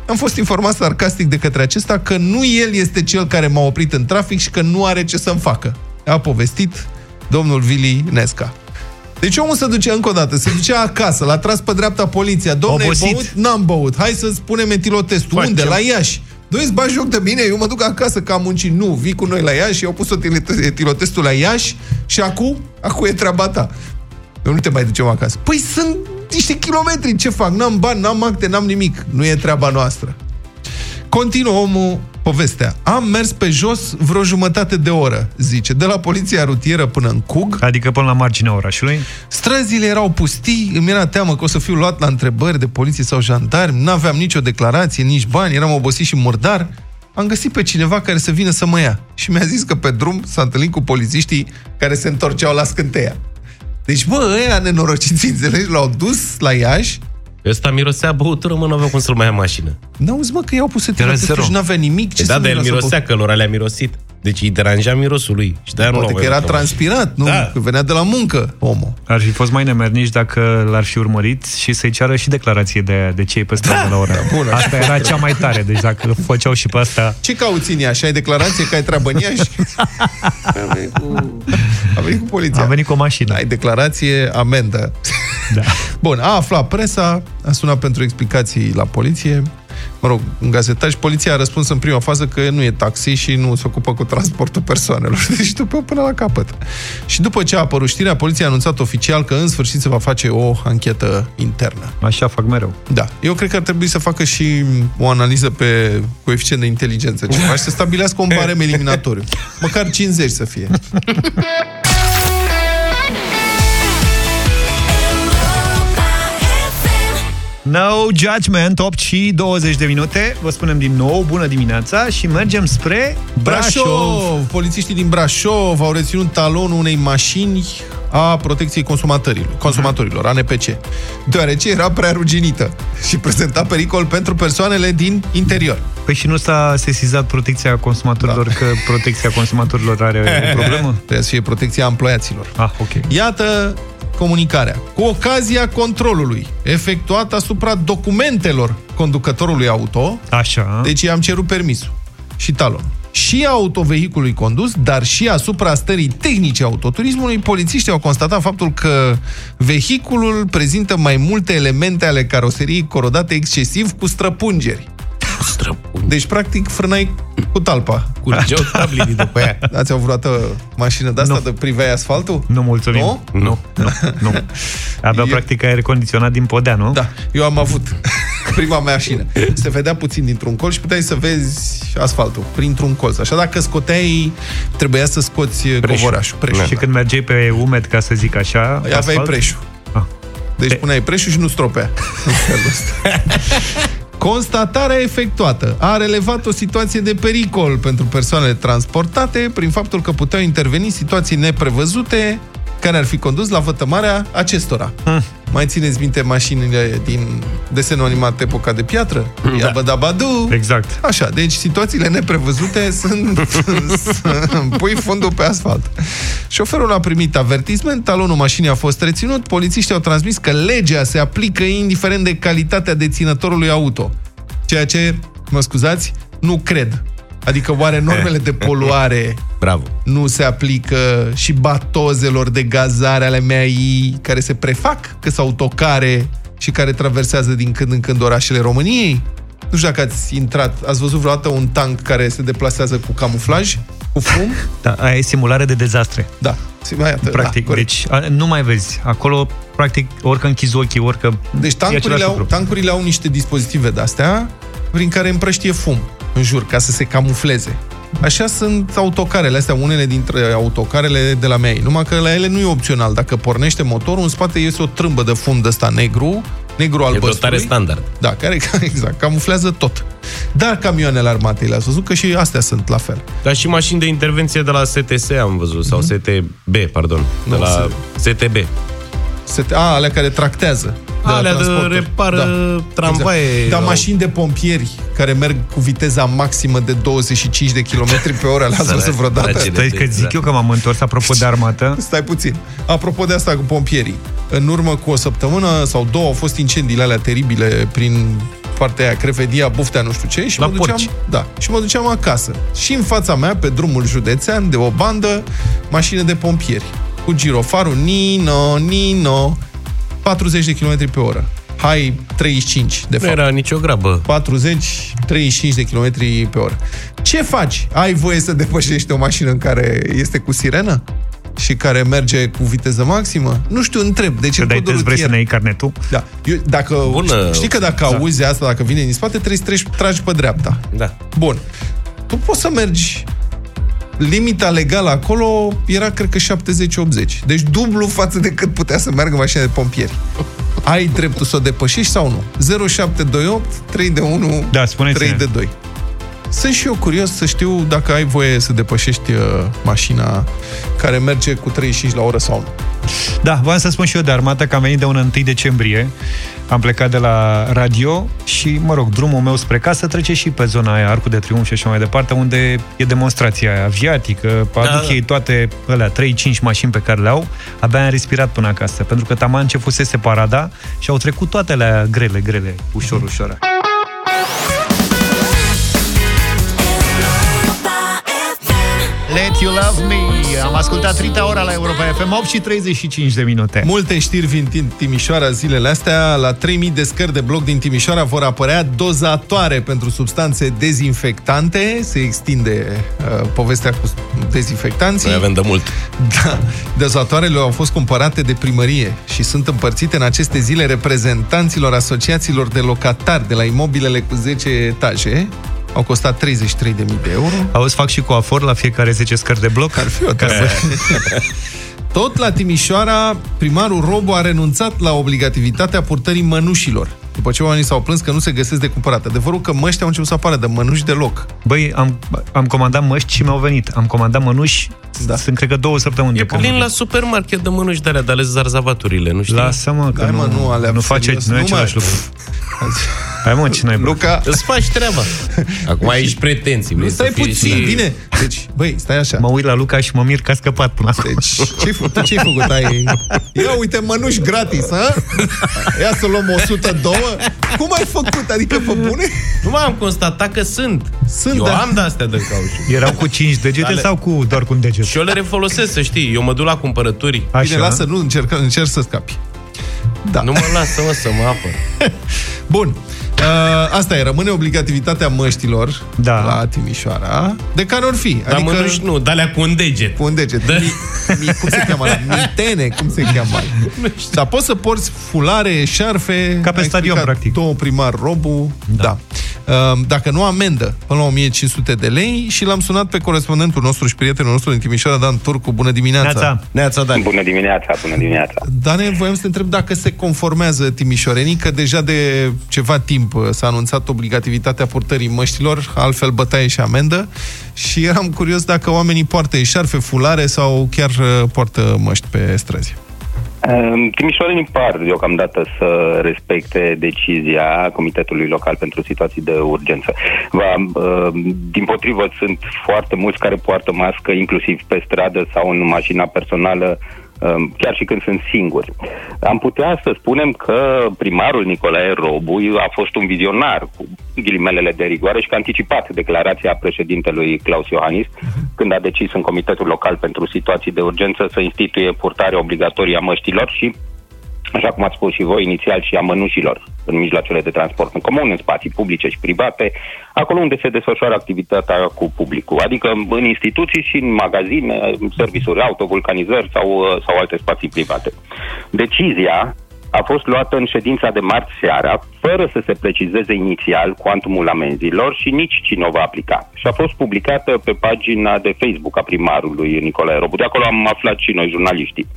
Am fost informat sarcastic de către acesta că nu el este cel care m-a oprit în trafic și că nu are ce să-mi facă. A povestit domnul Vili Nesca. Deci omul se ducea încă o dată, se ducea acasă, l-a tras pe dreapta poliția. Domnule, ai Obosit. băut? N-am băut. Hai să spunem etilotestul. Facem. Unde? La Iași. Doi îți bagi joc de mine, eu mă duc acasă că am muncit. Nu, vii cu noi la Iași, eu au pus etilotestul la Iași și acum, acum e treaba ta. Eu nu te mai ducem acasă. Păi sunt niște kilometri, ce fac? N-am bani, n-am acte, n-am nimic. Nu e treaba noastră. Continuă omul povestea. Am mers pe jos vreo jumătate de oră, zice, de la poliția rutieră până în Cug. Adică până la marginea orașului. Străzile erau pustii, îmi era teamă că o să fiu luat la întrebări de poliție sau jandarmi, n-aveam nicio declarație, nici bani, eram obosit și murdar. Am găsit pe cineva care să vină să mă ia și mi-a zis că pe drum s-a întâlnit cu polițiștii care se întorceau la scânteia. Deci, bă, ăia nenorociți, înțelegi, l-au dus la Iași Ăsta mirosea băutură, mă, nu avea cum să-l mai ia în mașină. N-auzi, mă, că i-au pus Era etilotestul zero. și n-avea nimic. Ce E, da, să dar el miroasă mirosea, că lor alea mirosit. Deci îi deranja mirosul lui. Și de-aia nu Poate l-au că mai era luat la mașină. transpirat, nu? Da. Că venea de la muncă, omul. Ar fi fost mai nemernici dacă l-ar fi urmărit și să-i ceară și declarație de, de ce e pe stradă la ora. Da, bun, asta era cea mai tare, deci dacă îl făceau și pe asta... Ce cauți în Iași? Ai declarație că ai treabă în Iași? A *laughs* venit cu, a venit cu poliția. A venit cu o mașină. Ai declarație, amendă. Da. Bun, a aflat presa, a sunat pentru explicații la poliție. Mă rog, în gazetaj, poliția a răspuns în prima fază că nu e taxi și nu se ocupă cu transportul persoanelor. *laughs* Deci după până la capăt. Și după ce a apărut știrea, poliția a anunțat oficial că în sfârșit se va face o anchetă internă. Așa fac mereu. Da. Eu cred că ar trebui să facă și o analiză pe coeficient de inteligență ceva și să stabilească un barem *laughs* eliminatoriu. Măcar 50 să fie. *laughs* No Judgment, 8 și 20 de minute. Vă spunem din nou, bună dimineața și mergem spre Brașov. Brașov! Polițiștii din Brașov au reținut talonul unei mașini a protecției consumatorilor, consumatorilor ANPC, deoarece era prea ruginită și prezenta pericol pentru persoanele din interior. Păi și nu s-a sesizat protecția consumatorilor, da. că protecția consumatorilor are o *laughs* problemă? Trebuie să fie protecția emploiaților. Ah, ok. Iată comunicarea. Cu ocazia controlului efectuat asupra documentelor conducătorului auto, Așa. deci i-am cerut permisul și talon. Și a autovehicului condus, dar și asupra stării tehnice a autoturismului, polițiștii au constatat faptul că vehiculul prezintă mai multe elemente ale caroseriei corodate excesiv cu străpungeri. Străpungeri. Deci, practic, frânai cu talpa. Curgeau tablinii după aia. *laughs* Ați avut vreodată mașină de asta de priveai asfaltul? Nu, mulțumim. Nu? Nu, nu, nu. Avea Eu- practic aer condiționat din podea, nu? Da, eu am avut *laughs* prima mea mașină. Se vedea puțin dintr-un colț și puteai să vezi asfaltul printr-un colț. Așa dacă scoteai, trebuia să scoți preșul. covorașul. Preșul. Și când mergeai pe umed, ca să zic așa, Aveai asfalt, preșul. Ah. Deci puneai preșul și nu stropea. *laughs* În felul ăsta. Constatarea efectuată a relevat o situație de pericol pentru persoanele transportate prin faptul că puteau interveni situații neprevăzute care ar fi condus la vătămarea acestora. Hmm. Mai țineți minte mașinile din desenul animat Epoca de Piatră? Da. Iabadabadu! Exact. Așa, deci situațiile neprevăzute sunt să pui fundul pe asfalt. Șoferul a primit avertisment, talonul mașinii a fost reținut, polițiștii au transmis că legea se aplică indiferent de calitatea deținătorului auto. Ceea ce, mă scuzați, nu cred. Adică oare normele de *laughs* poluare Bravo. nu se aplică și batozelor de gazare ale MEAI care se prefac că sunt autocare și care traversează din când în când orașele României? Nu știu dacă ați intrat, ați văzut vreodată un tank care se deplasează cu camuflaj, cu fum? *laughs* Da, aia e simulare de dezastre. Da. Mai iată, Practic, da, corect. deci a, nu mai vezi. Acolo, practic, orică închizi ochii, orică... Deci e tancurile același au, lucru. tancurile au niște dispozitive de-astea prin care împrăștie fum în jur, ca să se camufleze. Așa sunt autocarele astea, unele dintre autocarele de la mea. Numai că la ele nu e opțional. Dacă pornește motorul, în spate iese o trâmbă de fum de ăsta negru, negru E albăstrui. dotare standard. Da, care *laughs* exact, camuflează tot. Dar camioanele armatei le-ați văzut că și astea sunt la fel. Dar și mașini de intervenție de la STS am văzut, sau STB, pardon, de Mhm. Nu, la STB. Se, a, alea care tractează. la Alea de transporturi. repară tramvaie. Exact. Dar Au- mașini de pompieri care merg cu viteza maximă de 25 de km pe oră, le-ați văzut Săraci, vreodată? săraci de Stai că zic eu că m-am întors apropo de armată. *laughs* Stai puțin. Apropo de asta cu pompierii, în urmă cu o săptămână sau două au fost incendiile alea teribile prin partea aia, Crevedia, Buftea, nu știu ce, și La mă duceam, porci. da, și mă duceam acasă. Și în fața mea, pe drumul județean, de o bandă, mașină de pompieri. Cu girofarul Nino, Nino, 40 de km pe oră. Hai 35, de Nu fapt. era nicio grabă. 40-35 de km pe oră. Ce faci? Ai voie să depășești o mașină în care este cu sirenă? Și care merge cu viteză maximă? Nu știu, întreb. De ce Să dai codul test, vrei să rutier- ne iei carnetul? Da. Eu, dacă, Bună. Știi că dacă Da. auzi asta, dacă vine din spate, trebuie să treci, tragi pe dreapta. Da. Bun. Tu poți să mergi limita legală acolo era, cred că, 70-80. Deci dublu față de cât putea să meargă mașina de pompieri. Ai dreptul să o depășești sau nu? 0728 3 de 1 Da, spuneți 3 de 2. Sunt și eu curios să știu dacă ai voie să depășești uh, mașina care merge cu 35 la oră sau nu. Da, voiam să spun și eu de armată că am venit de un 1 decembrie. Am plecat de la radio și, mă rog, drumul meu spre casă trece și pe zona aia, Arcul de Triunf și așa mai departe, unde e demonstrația aia aviatică, aduc da. ei toate alea 3-5 mașini pe care le au, abia am respirat până acasă, pentru că taman începusese parada și au trecut toate alea grele, grele, ușor, ușor. Let You Love Me. Am ascultat Rita Ora la Europa FM 8 și 35 de minute. Multe știri vin din Timișoara zilele astea. La 3000 de scări de bloc din Timișoara vor apărea dozatoare pentru substanțe dezinfectante. Se extinde uh, povestea cu dezinfectanții. Noi avem de mult. Da. Dozatoarele au fost cumpărate de primărie și sunt împărțite în aceste zile reprezentanților asociațiilor de locatari de la imobilele cu 10 etaje. Au costat 33.000 de euro. Auzi, fac și cu afor la fiecare 10 scări de bloc? Ar fi o Ca să... *laughs* Tot la Timișoara, primarul Robu a renunțat la obligativitatea purtării mănușilor. După ce oamenii s-au plâns că nu se găsesc de cumpărat. Adevărul că măști au început să apară de mănuși deloc. Băi, am, am comandat măști și mi-au venit. Am comandat mănuși, da. sunt cred că două săptămâni. E de când plin mă la supermarket de mănuși de alea, de ale zarzavaturile, nu știi? Lasă-mă, că Hai, nu, mă, nu, alea nu face, serios, nu e nu, mă. același lucru. *laughs* Hai mă, ce n-ai Luca, Îți faci treaba. *laughs* Acum ai și pretenții. nu vrei stai să fii puțin, și... bine. Deci, băi, stai așa. Mă uit la Luca și mă mir că a scăpat până acum. Deci, ce-ai făcut? Tu ce-ai făcut? Ai... Ia uite, mănuși gratis, ha? Ia să luăm 102. Cum ai făcut? Adică, pe bune? Nu m-am constatat că sunt. Sunt, Eu da. am de-astea de cauciuc. Erau cu 5 degete Ale- sau cu doar cu un deget? Și eu le refolosesc, să știi. Eu mă duc la cumpărături. Bine, lasă, nu încerc, încerc să scapi. Da. Nu mă lasă, mă, să mă apăr. Bun. Uh, asta e, rămâne obligativitatea măștilor Da. la Timișoara, de care ori fi. Dar Adică, mănuși nu, de alea cu un deget. cu un deget. Da. Mi, mi, cum se cheamă? la? Mitene, cum se cheamă? *laughs* Dar poți să porți fulare, șarfe... Ca pe a stadion, explicat practic. Două primar Robu, da. da. Uh, Dacă nu amendă, până la 1500 de lei și l-am sunat pe corespondentul nostru și prietenul nostru din Timișoara, Dan Turcu. Bună dimineața! Neața. Neața, Dan. Bună dimineața, bună dimineața. Dane, voiam să te întreb dacă se conformează timișorenii, că deja de ceva timp uh, s-a anunțat obligativitatea purtării măștilor, altfel bătaie și amendă, și eram curios dacă oamenii poartă eșarfe, fulare sau chiar uh, poartă măști pe străzi. Ehm, Timișorenii par deocamdată să respecte decizia Comitetului Local pentru Situații de Urgență. Va, ehm, din potrivă, sunt foarte mulți care poartă mască, inclusiv pe stradă sau în mașina personală, ehm, chiar și când sunt singuri. Am putea să spunem că primarul Nicolae Robu a fost un vizionar cu ghilimelele de rigoare și că a anticipat declarația președintelui Claus Iohannis când a decis în Comitetul Local pentru Situații de Urgență să instituie purtarea obligatorie a măștilor și așa cum ați spus și voi inițial, și a mănușilor în mijloacele de transport în comun, în spații publice și private, acolo unde se desfășoară activitatea cu publicul, adică în instituții și în magazine, servisuri, autovulcanizări sau, sau alte spații private. Decizia a fost luată în ședința de marți seara, fără să se precizeze inițial cuantumul amenzilor și nici cine o va aplica. Și a fost publicată pe pagina de Facebook a primarului Nicolae Robu. De acolo am aflat și noi, jurnaliștii.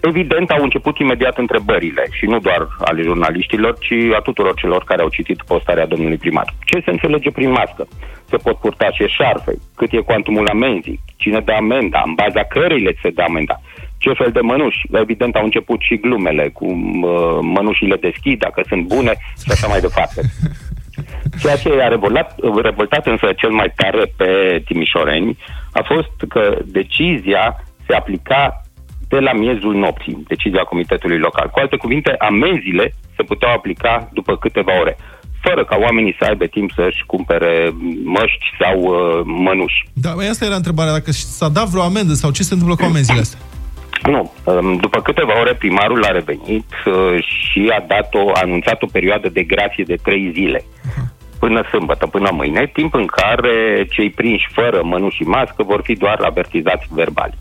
Evident, au început imediat întrebările și nu doar ale jurnaliștilor, ci a tuturor celor care au citit postarea domnului primar. Ce se înțelege prin mască? Se pot purta și șarfe? Cât e cuantumul amenzii? Cine dă amenda? În baza cărei le se dă amenda? Ce fel de mănuși? Evident, au început și glumele cu uh, mănușile deschid, dacă sunt bune și așa mai departe. *laughs* Ceea ce a revoltat, revoltat însă cel mai tare pe timișoreni a fost că decizia se aplica de la miezul nopții, decizia Comitetului Local. Cu alte cuvinte, amenziile se puteau aplica după câteva ore, fără ca oamenii să aibă timp să-și cumpere măști sau uh, mănuși. Da, băi, asta era întrebarea, dacă s-a dat vreo amendă sau ce se întâmplă cu amenziile astea? Nu. Um, După câteva ore, primarul a revenit uh, și a dat o, a anunțat o perioadă de grație de trei zile. Până sâmbătă, până mâine, timp în care cei prinși fără mănuși și mască vor fi doar avertizați verbali.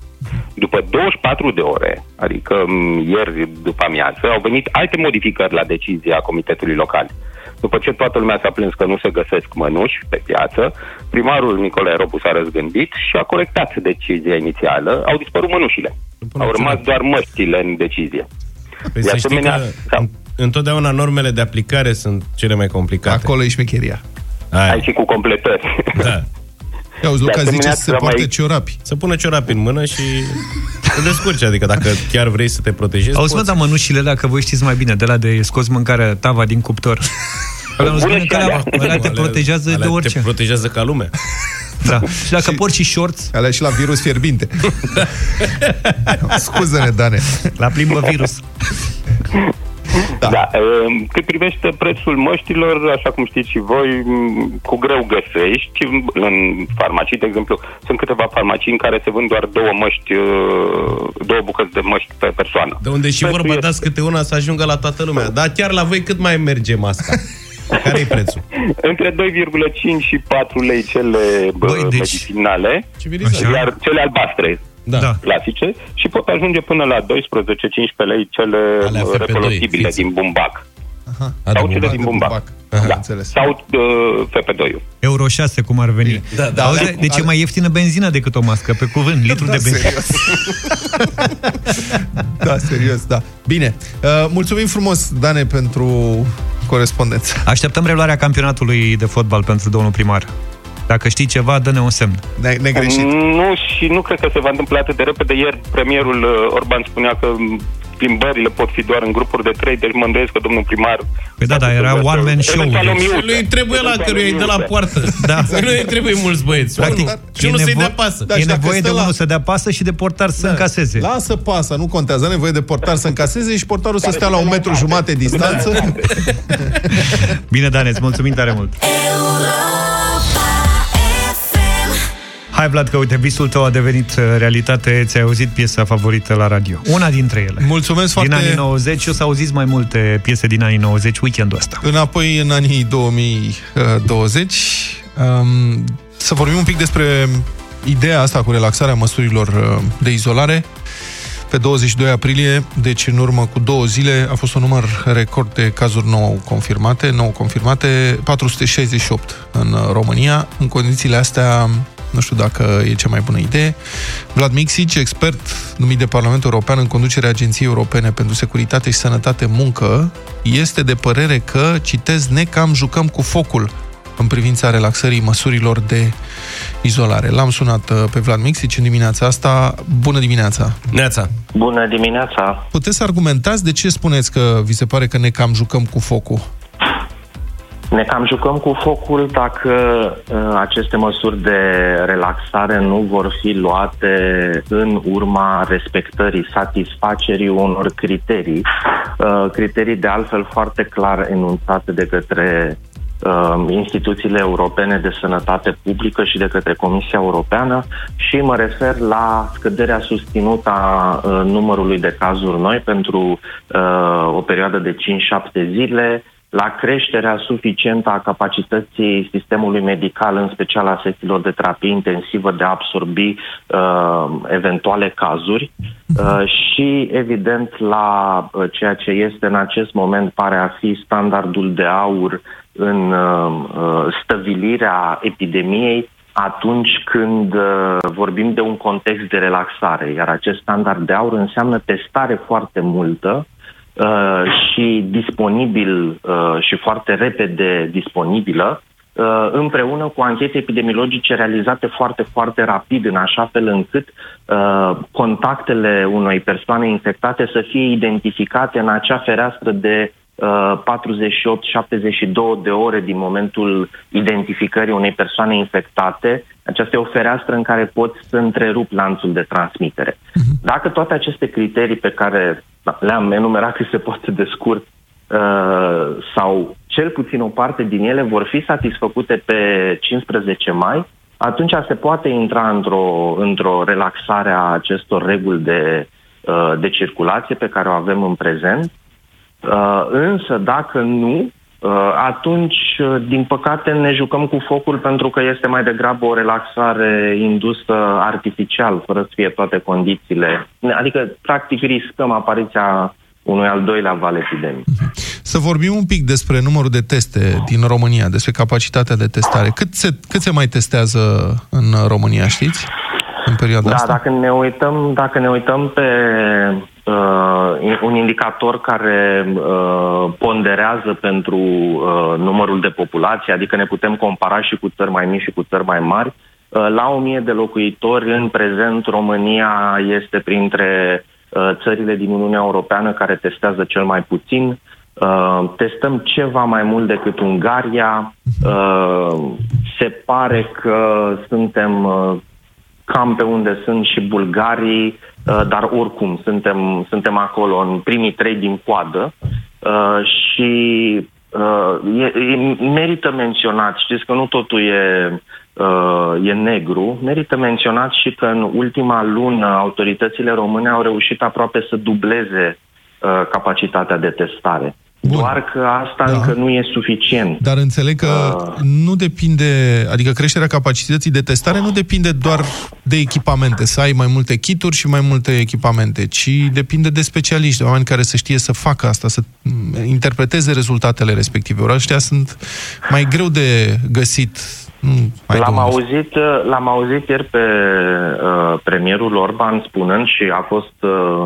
După 24 de ore, adică m, ieri după amiază, au venit alte modificări la decizia Comitetului Local. După ce toată lumea s-a plâns că nu se găsesc mănuși pe piață, primarul Nicolae Robu s-a răzgândit și a corectat decizia inițială. Au dispărut mănușile. Au rămas doar măștile în decizie. Păi De să știi că asemenea, sau- întotdeauna normele de aplicare sunt cele mai complicate. Acolo e șmecheria. Hai și cu completări. Da. *laughs* Ia uzi, De Luca zice asemenea, să se s-a poarte mai- ciorapi. Să pună ciorapi în mână și... Te descurci, adică dacă chiar vrei să te protejezi, Auzi, mă, poți. dar mănușile alea, că voi știți mai bine, de la de scos mâncarea, tava din cuptor. Alea nu Bună spune și că alea, alea. alea te protejează de Alea orice. Te protejează ca lumea. Da. Și dacă porți și shorts, Alea și la virus fierbinte. *laughs* Scuză-ne, Dane. la plimbă virus. Da. da. ehm, Cât privește prețul măștilor, așa cum știți și voi, m, cu greu găsești. În farmacii, de exemplu, sunt câteva farmacii în care se vând doar două măști, uh, două bucăți de măști pe persoană. De unde și Prețul vorba, este- dați câte una să ajungă la toată lumea. Dar chiar la voi cât mai merge masca? *laughs* care e prețul? Între 2,5 și 4 lei cele bă, Băi, deci- medicinale, Civilizat. iar cele albastre Da. Da. clasice și pot ajunge până la 12-15 lei cele Alea uh, FP2, recoloribile fiți. din bumbac. Aha. A, de Sau cele bumbac. din de bumbac. bumbac. Aha, Da. înțeles. Sau uh, FP2-ul. Euro 6, cum ar veni. Da, da. Auzi, Ale- deci e ale- mai ieftină benzina decât o mască, pe cuvânt, *laughs* litru Da, de benzină. serios. *laughs* da, serios, da. Bine. Uh, mulțumim frumos, Dane, pentru corespondență. Așteptăm reluarea campionatului de fotbal pentru domnul primar. Dacă știi ceva, dă-ne un semn. Ne- negreșit. Nu, și nu cred că se va întâmpla atât de repede. Ieri premierul uh, Orban spunea că m, plimbările pot fi doar în grupuri de trei, deci mă îndoiesc că domnul primar... Păi da, dar era one man show. Eventual o deci- miuță. Lui trebuie la Eventual căruia o îi dă la miuță. poartă. Da. *laughs* Nu îi trebuie mulți băieți. Practic, Unul. Și unul e să-i dea nevo- pasă. Da, e și dacă nevoie de stă la- unul să dea pasă și de portar să încaseze. Lasă pasa, nu contează. Are nevoie de portar să încaseze și portarul să stea la un metru jumate distanță. Bine, Daneț, îți mulțumim tare mult. Hai, Vlad, că uite, visul tău a devenit uh, realitate. Ți-ai auzit piesa favorită la radio. Una dintre ele. Mulțumesc Din foarte... anii 90 o să auziți mai multe piese din anii 90 weekendul ăsta. Înapoi în anii 2020, um, să vorbim un pic despre ideea asta cu relaxarea măsurilor uh, de izolare. Pe 22 aprilie, deci în urmă cu două zile, a fost un număr record de cazuri nou confirmate, nou confirmate, 468 în uh, România. În condițiile astea, nu știu dacă e cea mai bună idee. Vlad Mixic, expert numit de Parlamentul European în conducerea Agenției Europene pentru Securitate și Sănătate Muncă, este de părere că, citez, ne cam jucăm cu focul în privința relaxării măsurilor de izolare. L-am sunat uh, pe Vlad Mixic în dimineața asta. Bună dimineața! Neața. Bună dimineața! Puteți să argumentați de ce spuneți că vi se pare că ne cam jucăm cu focul? Ne cam jucăm cu focul dacă uh, aceste măsuri de relaxare nu vor fi luate în urma respectării, satisfacerii unor criterii, uh, criterii de altfel foarte clar enunțate de către uh, instituțiile europene de sănătate publică și de către Comisia Europeană și mă refer la scăderea susținută a uh, numărului de cazuri noi pentru uh, o perioadă de 5-7 zile, la creșterea suficientă a capacității sistemului medical, în special a secțiilor de terapie intensivă, de a absorbi uh, eventuale cazuri. Uh, și, evident, la uh, ceea ce este în acest moment pare a fi standardul de aur în uh, uh, stăvilirea epidemiei atunci când uh, vorbim de un context de relaxare, iar acest standard de aur înseamnă testare foarte multă, uh, și disponibil uh, și foarte repede disponibilă, uh, împreună cu anchete epidemiologice realizate foarte, foarte rapid, în așa fel încât uh, contactele unei persoane infectate să fie identificate în acea fereastră de uh, 48-72 de ore din momentul identificării unei persoane infectate. Aceasta e o fereastră în care poți să întrerup lanțul de transmitere. Dacă toate aceste criterii pe care le-am enumerat cât se poate de scurt uh, sau cel puțin o parte din ele vor fi satisfăcute pe 15 mai, atunci se poate intra într-o, într-o relaxare a acestor reguli de, uh, de circulație pe care o avem în prezent. Uh, însă, dacă nu, uh, atunci, uh, din păcate, ne jucăm cu focul pentru că este mai degrabă o relaxare indusă artificial, fără să fie toate condițiile. Adică, practic, riscăm apariția unui al doilea val epidemic. Să vorbim un pic despre numărul de teste din România, despre capacitatea de testare. Cât se, cât se mai testează în România, știți? În perioada Da, asta? dacă ne uităm, dacă ne uităm pe uh, un indicator care uh, ponderează pentru uh, numărul de populație, adică ne putem compara și cu țări mai mici și cu țări mai mari, Uh, La 1000 de locuitori, în prezent, România este printre uh, țările din Uniunea Europeană care testează cel mai puțin. Uh, Testăm ceva mai mult decât Ungaria. Uh, Se pare că suntem uh, cam pe unde sunt și bulgarii, uh, dar oricum suntem, suntem acolo în primii trei din coadă uh, și uh, e, e, merită menționat, știți că nu totul e, uh, e negru, merită menționat și că în ultima lună autoritățile române au reușit aproape să dubleze uh, capacitatea de testare. Bun. Doar că asta da. încă nu e suficient. Dar înțeleg că uh. nu depinde, adică creșterea capacității de testare nu depinde doar de echipamente, să ai mai multe kituri și mai multe echipamente, ci depinde de specialiști, de oameni care să știe să facă asta, să interpreteze rezultatele respective. Ori ăștia sunt mai greu de găsit. Nu mai L-am domnul. auzit, uh, l-am auzit ieri pe uh, premierul Orban spunând și a fost, uh,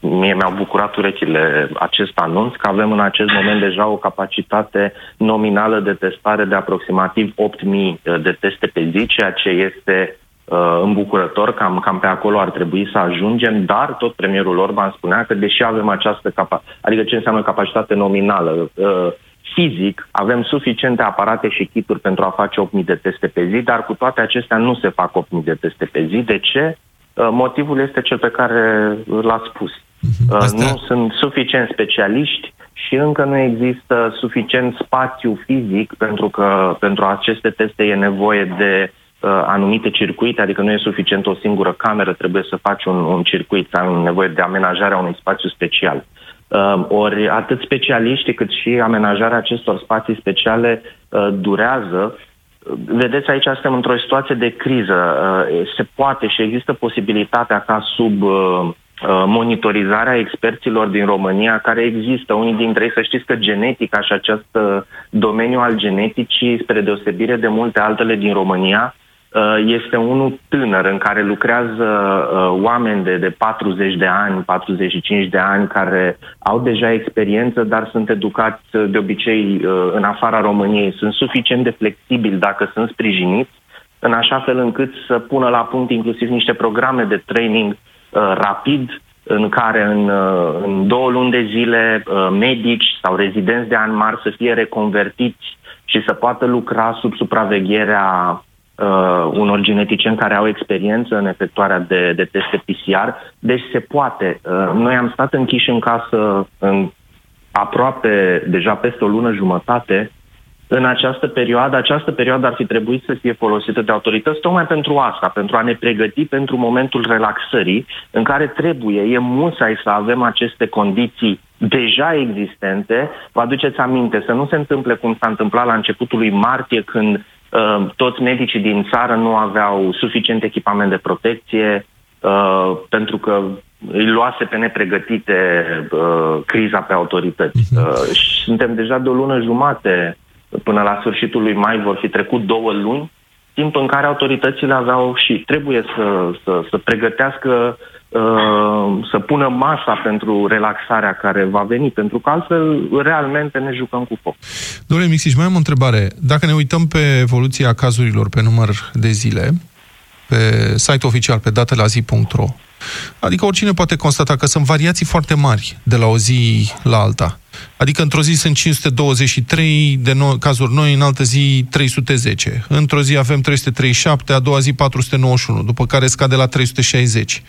mie mi-au bucurat urechile acest anunț, că avem în acest moment deja o capacitate nominală de testare de aproximativ 8.000 de teste pe zi, ceea ce este uh, îmbucurător, cam, cam pe acolo ar trebui să ajungem, dar tot premierul Orban spunea că deși avem această capacitate, adică ce înseamnă capacitate nominală, uh, fizic avem suficiente aparate și kituri pentru a face 8.000 de teste pe zi, dar cu toate acestea nu se fac 8.000 de teste pe zi. De ce? Uh, Motivul este cel pe care l-ați spus. Uh, Nu sunt suficient specialiști și încă nu există suficient spațiu fizic pentru că pentru aceste teste e nevoie de uh, anumite circuite, adică nu e suficient o singură cameră, trebuie să faci un, un circuit, ai nevoie de amenajarea unui spațiu special. Uh, ori atât specialiștii cât și amenajarea acestor spații speciale uh, durează. Uh, Vedeți, aici suntem într-o situație de criză. Uh, Se poate și există posibilitatea ca sub uh, uh, monitorizarea experților din România, care există, unii dintre ei, să știți că genetica și acest uh, domeniu al geneticii, spre deosebire de multe altele din România, uh, este unul tânăr în care lucrează uh, oameni de, de 40 de ani, 45 de ani, care au deja experiență, dar sunt educați uh, de obicei uh, în afara României. Sunt suficient de flexibili dacă sunt sprijiniți, în așa fel încât să pună la punct inclusiv niște programe de training uh, rapid, în care în, uh, în două luni de zile uh, medici sau rezidenți de an mari să fie reconvertiți și să poată lucra sub supravegherea uh, unor geneticieni care au experiență în efectuarea de, de teste PCR. Deci se poate. Uh, noi am stat închiși în casă în aproape, deja peste o lună jumătate, în această perioadă, această perioadă ar fi trebuit să fie folosită de autorități tocmai pentru asta, pentru a ne pregăti pentru momentul relaxării, în care trebuie, e musai să avem aceste condiții deja existente. Vă aduceți aminte să nu se întâmple cum s-a întâmplat la începutul lui martie, când uh, toți medicii din țară nu aveau suficient echipament de protecție, uh, pentru că îi luase pe nepregătite uh, criza pe autorități. Uh, și suntem deja de o lună jumate până la sfârșitul lui mai vor fi trecut două luni, timp în care autoritățile aveau și trebuie să, să, să pregătească, uh, să pună masa pentru relaxarea care va veni, pentru că altfel realmente ne jucăm cu foc. Domnule Mixiș, mai am o întrebare. Dacă ne uităm pe evoluția cazurilor pe număr de zile, pe site oficial, pe datelazi.ro, adică oricine poate constata că sunt variații foarte mari de la o zi la alta. Adică într-o zi sunt 523 de no- cazuri noi, în altă zi 310. Într-o zi avem 337, a doua zi 491, după care scade la 360.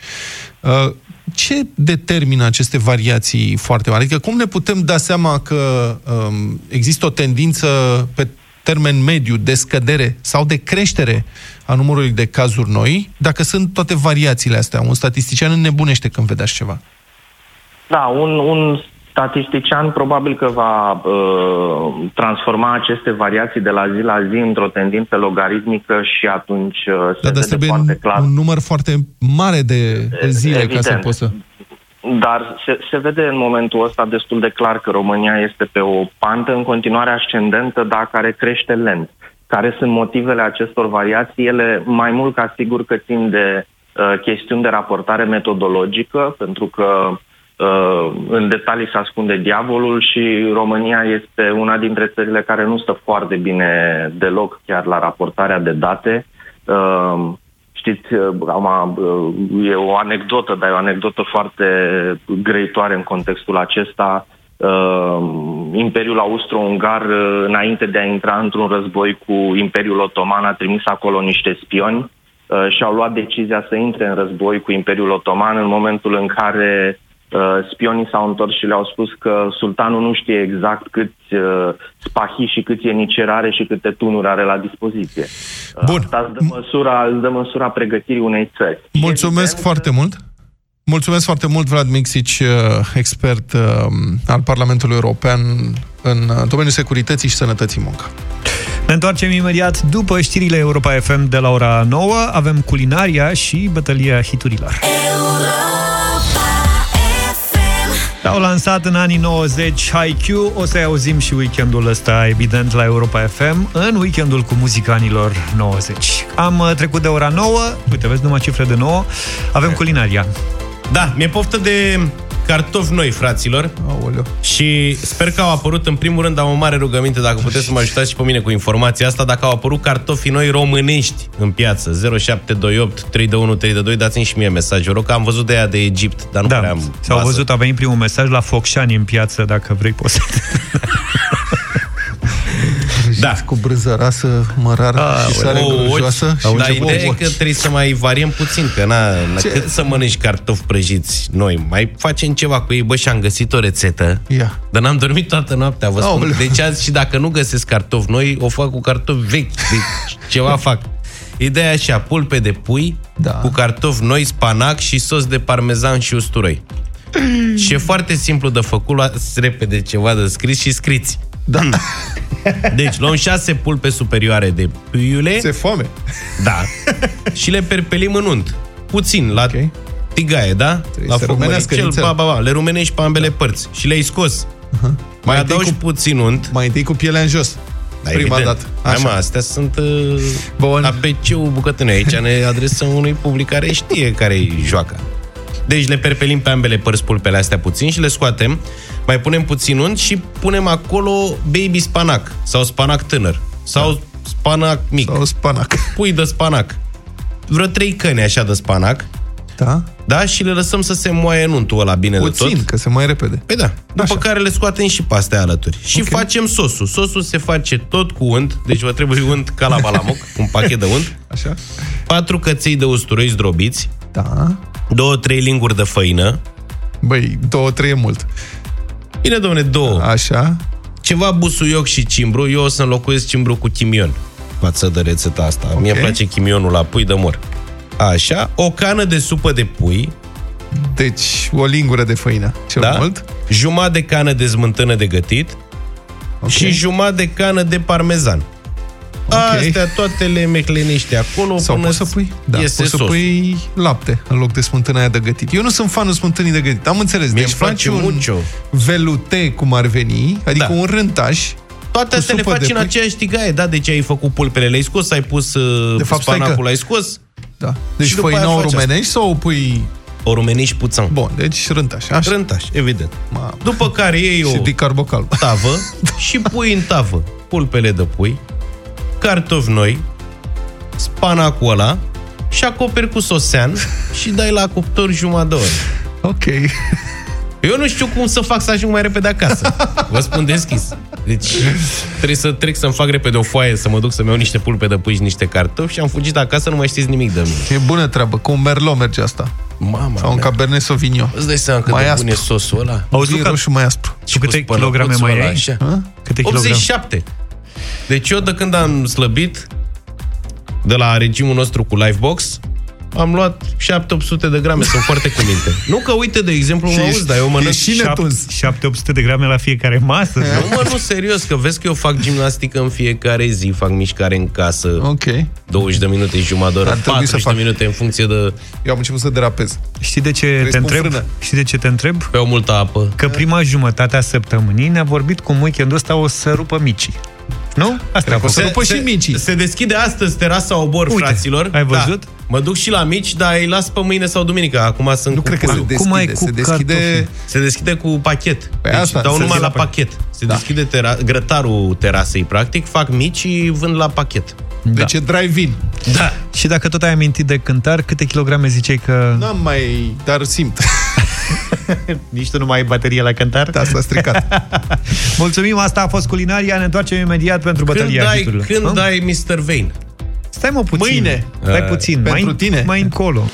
Uh, Ce determină aceste variații foarte mari? Adică cum ne putem da seama că um, există o tendință pe termen mediu de scădere sau de creștere a numărului de cazuri noi, dacă sunt toate variațiile astea? Un statistician înnebunește când vede așa ceva. Da, un, un statistician probabil că va uh, transforma aceste variații de la zi la zi într-o tendință logaritmică și atunci uh, se Da, dar vede trebuie foarte un, clar. un număr foarte mare de, de zile ca să Evident. poți să... Dar se, se vede în momentul ăsta destul de clar că România este pe o pantă în continuare ascendentă, dar care crește lent. Care sunt motivele acestor variații? Ele mai mult ca sigur că țin de uh, chestiuni de raportare metodologică, pentru că uh, în detalii se ascunde diavolul și România este una dintre țările care nu stă foarte bine deloc chiar la raportarea de date Uh, știți, uh, acum uh, e o anecdotă, dar e o anecdotă foarte grăitoare în contextul acesta. Uh, Imperiul Austro-Ungar, uh, înainte de a intra într-un război cu Imperiul Otoman, a trimis acolo niște spioni uh, și au luat decizia să intre în război cu Imperiul Otoman în momentul în care uh, spionii s-au întors și le-au spus că sultanul nu știe exact câți uh, spahi și câți ieniceri are și câte tunuri are la dispoziție. Bun. Asta îți dă măsura, îți dă măsura pregătirii unei țări. Mulțumesc foarte mult. Mulțumesc foarte mult, Vlad Mixici, uh, expert uh, al Parlamentului European în uh, domeniul securității și sănătății muncă. Ne întoarcem imediat după știrile Europa FM de la ora 9. Avem culinaria și bătălia hiturilor. Au lansat în anii 90 HiQ, o să-i auzim și weekendul ăsta, evident, la Europa FM, în weekendul cu muzica anilor 90. Am uh, trecut de ora 9, uite, vezi numai cifre de 9, avem culinaria. Da, mi-e poftă de cartofi noi, fraților. Aoleu. Și sper că au apărut, în primul rând, am o mare rugăminte, dacă puteți să mă ajutați și pe mine cu informația asta, dacă au apărut cartofi noi românești în piață, 0728 321 322, dați-mi și mie mesaj, vă rog, că am văzut de aia de Egipt, dar nu Da, prea am s-au bază. văzut, a venit primul mesaj la Focșani în piață, dacă vrei poți să... *laughs* Da. Cu brânză rasă, mărară și sare grujoasă. și Dar ce- ideea e ouă. că trebuie să mai variem puțin, că na, na Ce? cât să mănânci cartofi prăjiți noi, mai facem ceva cu ei, bă, și am găsit o rețetă, Ia. dar n-am dormit toată noaptea, vă spun. Aoleu. Deci azi și dacă nu găsesc cartofi noi, o fac cu cartofi vechi, deci ceva fac. Ideea e așa, pulpe de pui, Da. cu cartofi noi, spanac și sos de parmezan și usturoi. și e foarte simplu de făcut, luați repede ceva de scris și scriți. Da. *laughs* Deci luăm șase pulpe superioare de puiule. Se foame. Da. și le perpelim în unt. Puțin, la okay. tigaie, da? la să foc rumenească măricel, nițel. ba, ba, ba, le rumenești pe ambele părți și le-ai scos. Mai Mai întâi adaugi cu- puțin unt. Mai întâi cu pielea în jos. Da, Prima evident. dată. Hai, Așa. mă, astea sunt uh, Bun. ABC-ul bucătânei. Aici ne adresăm unui public care știe care e joaca. Deci le perpelim pe ambele părți pulpele astea puțin și le scoatem. Mai punem puțin unt și punem acolo baby spanac sau spanac tânăr sau spanac mic. Sau spanac. Pui de spanac. Vreo trei căni așa de spanac. Da? Da? Și le lăsăm să se moaie în untul ăla bine de Puțin, tot. că se mai repede. Păi da. După Așa. care le scoatem și pe astea alături. Și Ok. facem sosul. Sosul se face tot cu unt, deci vă trebuie unt ca la balamuc, un pachet de unt. Așa. Patru căței de usturoi zdrobiți, Da. două, trei linguri de făină. Băi, două, trei e mult. Bine, domne, două. Așa. Ceva busuioc și cimbru. Eu o să înlocuiesc cimbru cu chimion față de rețeta asta. Okay. Mie îmi place chimionul la pui de mor. Așa, o cană de supă de pui, Deci, o lingură de făină. Cel da? mult. jumătate de cană de smântână de gătit Ok. și jumătate de cană de parmezan. Ok. Astea toate le meclenești acolo Sau până poți să pui, da, iese poți să sos. pui lapte în loc de smântâna aia de gătit. Eu nu sunt fanul smântânii de gătit. Am înțeles. Mie Deci îmi faci place un mucho. velute, cum ar veni, adică Da. un rântaș Toate cu astea le supă faci de în pui. aceeași tigaie, da? Deci ai făcut pulpele, le-ai scos, ai pus uh, De fapt, stai spanacul, că- l-ai scos, Da. Deci Și după făina aia o faci rumenești sau o pui... o rumeniști puțin. Bun, deci rântaș. Așa. Rântaș, evident. Mamă. După care iei Și o dicarbocal. tavă *laughs* și pui în tavă pulpele de pui, cartofi noi, spanacul ăla și acoperi cu sosean și dai la cuptor jumătate de oră. Ok. Eu nu știu cum să fac să ajung mai repede acasă. Vă spun deschis. Deci trebuie să trec să-mi fac repede o foaie, să mă duc să-mi iau niște pulpe de pui și niște cartofi și am fugit acasă, nu mai știți nimic de mine. E bună treabă. Cu un merlot merge asta. Mama Sau un mea. cabernet sauvignon. Îți dai seama cât Mai de aspru. bun e sosul ăla? Auzi, E Luca, roșu mai aspru. și câte cu kilograme spălăcuțul mai ăla, ai? așa. Câte kilograme? 87. Deci eu de când am slăbit de la regimul nostru cu Lifebox, am luat 7-800 de grame, sunt foarte cu minte. *laughs* Nu că, uite, de exemplu, mă auzi, dar eu mănânc... și netuns. 700 de grame la fiecare masă. Nu, mă, nu, serios, că vezi că eu fac gimnastică în fiecare zi, fac mișcare în casă, Ok. 20 de minute, jumătate de oră, Ar trebui să 40 de fac. minute în funcție de... Eu am început să derapez. Știi de ce Vrei te să pun întreb? frână? Știi de ce te întreb? Pe o multă apă. Că prima jumătate a săptămânii ne-a vorbit cum weekendul ăsta o să rupă micii. Nu? Asta a O fost. să rupă și micii. Se deschide astăzi terasa Obor, Uite, fraților. ai văzut? Da. Mă duc și la mici, dar îi las pe mâine sau duminică. Acum sunt Nu cu cred că se puiul. deschide. Cum ai cu se deschide... cartofi? Se deschide cu pachet. Păi deci asta, dau se numai la deschide pachet. Se Da. deschide tera- grătarul terasei, practic. Fac mici și vând la pachet. Deci e drive-in. Da. Și dacă tot ai amintit de cântar, câte kilograme ziceai că... N-am mai... dar simt. *laughs* Nici tu nu mai ai baterie la cântar? Da, s-a stricat. *laughs* Mulțumim, asta a fost culinaria. Ne întoarcem imediat pentru Când bătălia dai, hiturilor. când Hă? dai Mr. Vane? Stai mă puțin. Mâine. Stai Uh, puțin. pentru mai, tine. Mai încolo.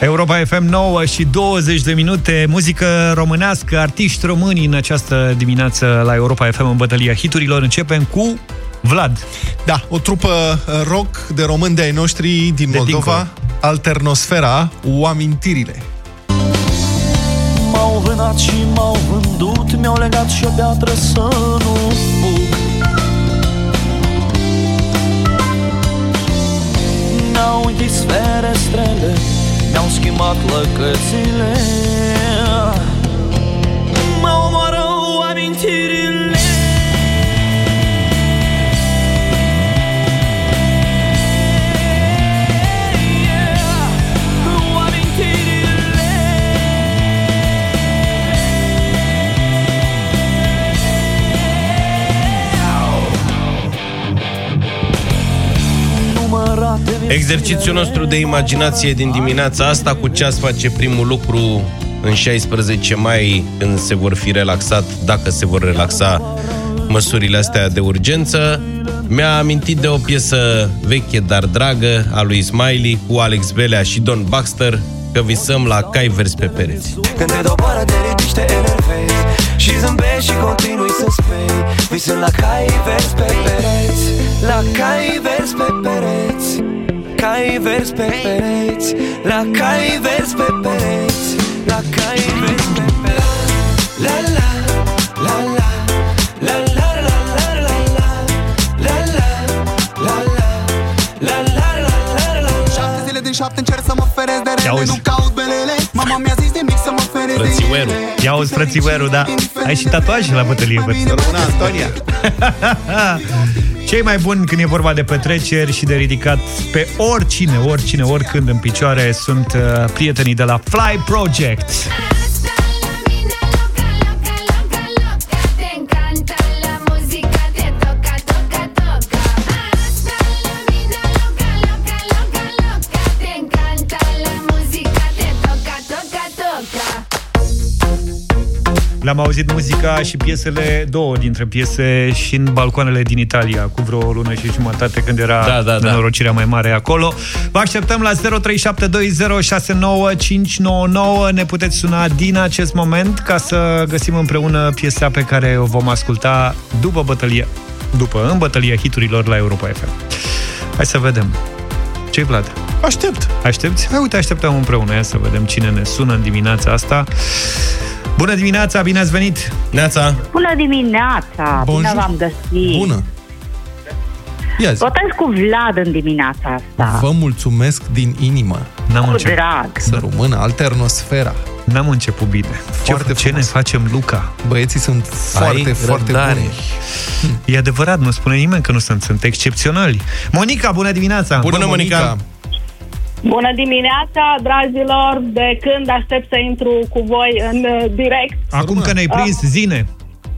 Europa FM 9 și 20 de minute, muzică românească, artiști români în această dimineață la Europa FM în bătălia hiturilor. Începem cu Vlad. Da, o trupă uh, rock de români de ai noștri din De Moldova, dincolo. Alternosfera, o amintirile. M-au vânat și m-au vândut Mi-au legat și o piatră să nu fug Mi-au închis ferestrele Mi-au schimbat lăcățile Mă omoară amintirile Exercițiul nostru de imaginație din dimineața asta cu ceas face primul lucru în 16 mai când se vor fi relaxat, dacă se vor relaxa măsurile astea de urgență. Mi-a amintit de o piesă veche, dar dragă, a lui Smiley, cu Alex Belea și Don Baxter, că visăm la cai vers pe pereți. Când te doboară de ridici te enervezi Și zâmbești și continui să spui Visând la cai vers pe pereți La cai vers pe pereți Cai vers pe pereți La cai vers pe pereți La cai vers pe pereți La la la la La la la la la la La la la la La la la la la Șapte zile din șapte încerc să mă feresc de Ia rele uzi. Nu caut belele Mama mi-a zis nimic să mă feresc de Frățiuerul. ele Ia uzi, frățiuerul, da. Ai și tatuaje la bătălie, văd. Româna Antonia. *laughs* Cei mai buni când e vorba de petreceri și de ridicat pe oricine, oricine, oricând în picioare sunt uh, prietenii de la Fly Project. Le-am auzit muzica și piesele, două dintre piese și în balcoanele din Italia, cu vreo o lună și jumătate când era Da, da, da. nenorocirea mai mare acolo. Vă așteptăm la 0372069599. Ne puteți suna din acest moment ca să găsim împreună piesa pe care o vom asculta după bătălia, după, în bătălia hiturilor la Europa FM. Hai să vedem. Ce-i, Vlad? Aștept. Aștepți? Hai, uite, așteptăm împreună. Ia să vedem cine ne sună în dimineața asta. Bună dimineața, bine ați venit! Neața! Bună dimineața! Bonjour. Bine v-am găsit! Bună. Ia zi. Votez cu Vlad în dimineața asta. Vă mulțumesc din inimă. N-am Cu început, drag. Să rămână Alternosfera. n-am început bine. Foarte ce, ce ne frumos. facem, Luca? Băieții sunt foarte, Ai foarte răbdare. buni. E adevărat, nu spune nimeni că nu sunt, sunt excepționali. Monica, bună dimineața! Bună, Monica! Bună dimineața, dragilor! De când aștept să intru cu voi în uh, direct? Acum că ne-ai prins, zine!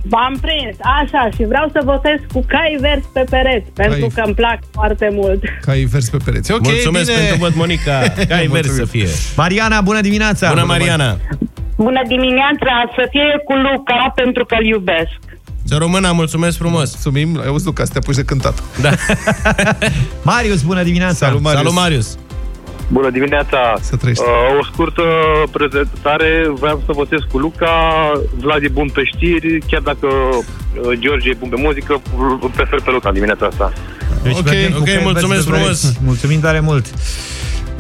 V-am prins, așa, și vreau să votez cu cai vers pe pereți, pentru că îmi plac foarte mult. Ca vers pe pereți. Ok, Mulțumesc bine. pentru vot, Monica! *laughs* Cai vers să Mulțumim. fie! Mariana, bună dimineața! Bună, Mariana! Bună dimineața, să fie cu Luca, pentru că îl iubesc. Să rămână, mulțumesc frumos! Mulțumim, ai auzit, Luca, să te apuci de cântat. Da. *laughs* Marius, bună dimineața! Salut, Marius. Salut, Marius! Bună dimineața! Să trăiești. Uh, o scurtă prezentare, vreau să votez cu Luca, Vlad e bun pe știri, chiar dacă uh, George e bun pe muzică, îl prefer pe Luca în dimineața asta. Deci Ok, mergem cu ok, Cai Vers mulțumesc pe pereți. frumos. Mulțumim tare mult!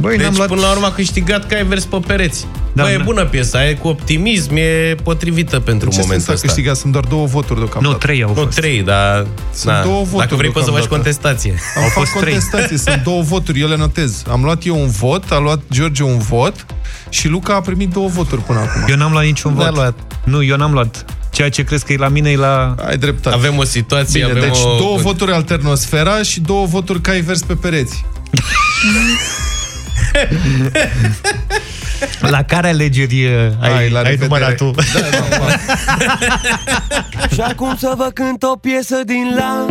Băi, Deci, n-am luat... până la urmă, a câștigat Cai vers pe pereți. Da, Da, Bă, e da. bună piesa, e cu optimism, e potrivită pentru Ce momentul sens a ăsta. câștigat? Sunt doar două voturi deocamdată. Nu, trei au Nu, fost. trei, dar... Sunt na, două voturi Dacă vrei, poți să faci deocamdată. contestație. Am Au fac fost trei. contestații, sunt două voturi, eu le notez. Am luat eu un vot, a luat George un vot și Luca a primit două voturi până acum. Eu n-am luat niciun N-a vot. luat. Nu, eu n-am luat. Ceea ce crezi că e la mine e la... Ai dreptate. Avem o situație, Bine, avem deci o... două voturi alternosfera și două voturi cai vers pe pereți. *laughs* La care alegeri uh, ai, Hai, la ai revedere. numărat tu? Da, da, da. Și acum să vă cânt o piesă din la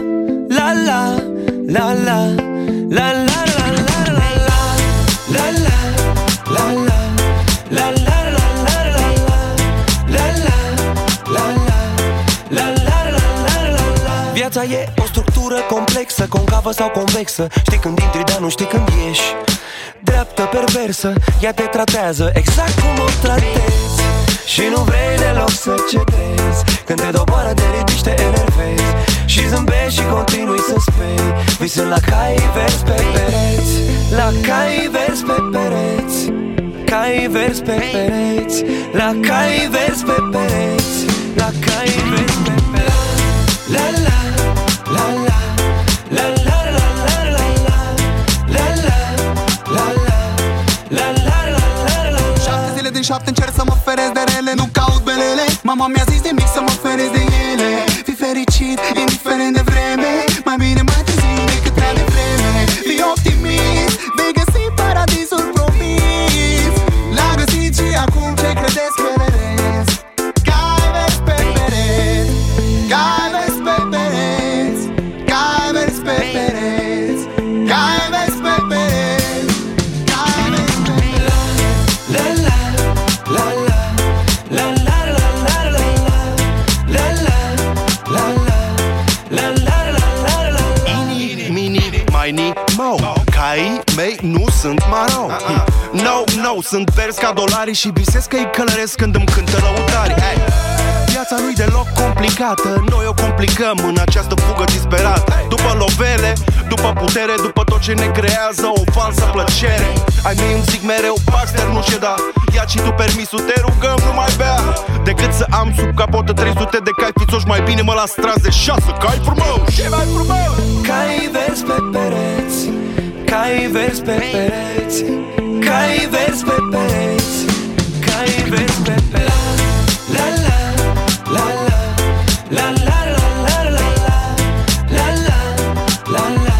La la, la la, la la la la la la La la, la la, la la la la la La la, la la, la la la la la la Viața e o structură complexă, concavă sau convexă Știi când intri, dar nu știi când ieși Dreaptă, perversă, ea te tratează exact cum o tratezi. Și nu vrei deloc să cedezi Când te doboară, te ridici, te enervezi. Și zâmbești și continui să speri Visând la cai verzi pe pereți. La cai verzi pe pereți. Cai verzi pe pereți. La cai verzi pe pereți. La cai verzi pe pereți belele Mama mi-a zis no, sunt verzi ca dolari Și visez că îi călăresc când îmi cântă lăutari Ei, Viața nu-i deloc complicată Noi o complicăm în această fugă disperată. După lovele, după putere După tot ce ne creează o falsă plăcere. Ai mei îmi zic mereu, Baxter nu ceda Ia și tu permisul, te rugăm, nu mai bea. Decât să am sub capotă 300 de cai fițoși Mai bine mă las tras de șase cai frumos. Ce mai frumos? Cai verzi pe pereți Cai verzi pe pereți Cai verzi pe pereți Cai verzi pe pereți La la, la la La la la la la la La la, la la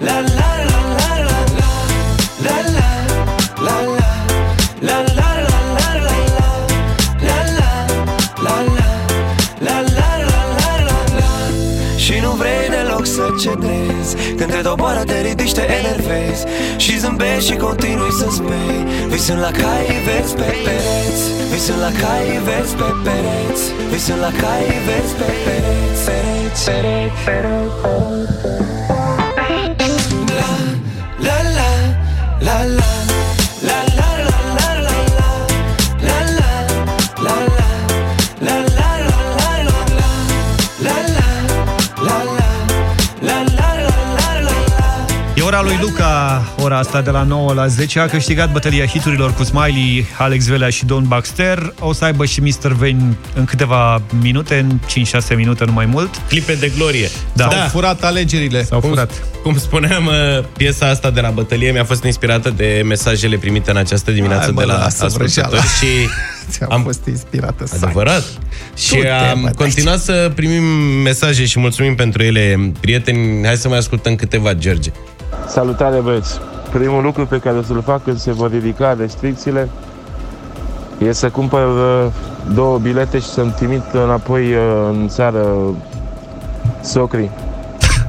La la la la la la La la, la la La la la la la la La la, la la La la la la la la Și nu vrei deloc să cedezi Când te doboară, te ridici, te enervezi Și zâmbești și continui să spui Visând la cai verzi pe pereți. Visând la cai verzi pe pereți. Visând la cai verzi pe pereți Pereți, pereți, pereți, pereți. Ora asta de la 9 la 10, a câștigat bătălia hiturilor cu Smiley, Alex Velea și Don Baxter. O să aibă și Mr. Vane în câteva minute, în 5-6 minute, nu mai mult. Clipe de glorie. Da. S-au furat alegerile. S-au Cum, furat. cum spuneam, uh, piesa asta de la bătălie mi-a fost inspirată de mesajele primite în această dimineață Hai, mă, de la lasă ascultători vrăjeala. și *laughs* Ți-am am fost inspirată să Adevărat. Și Du-te, am mă, de continuat să primim mesaje și mulțumim pentru ele. Prieteni, hai să mai ascultăm câteva, George. Salutare băieți! Primul lucru pe care o să-l fac când se vor ridica restricțiile e să cumpăr uh, două bilete și să-mi trimit înapoi uh, în țară socrii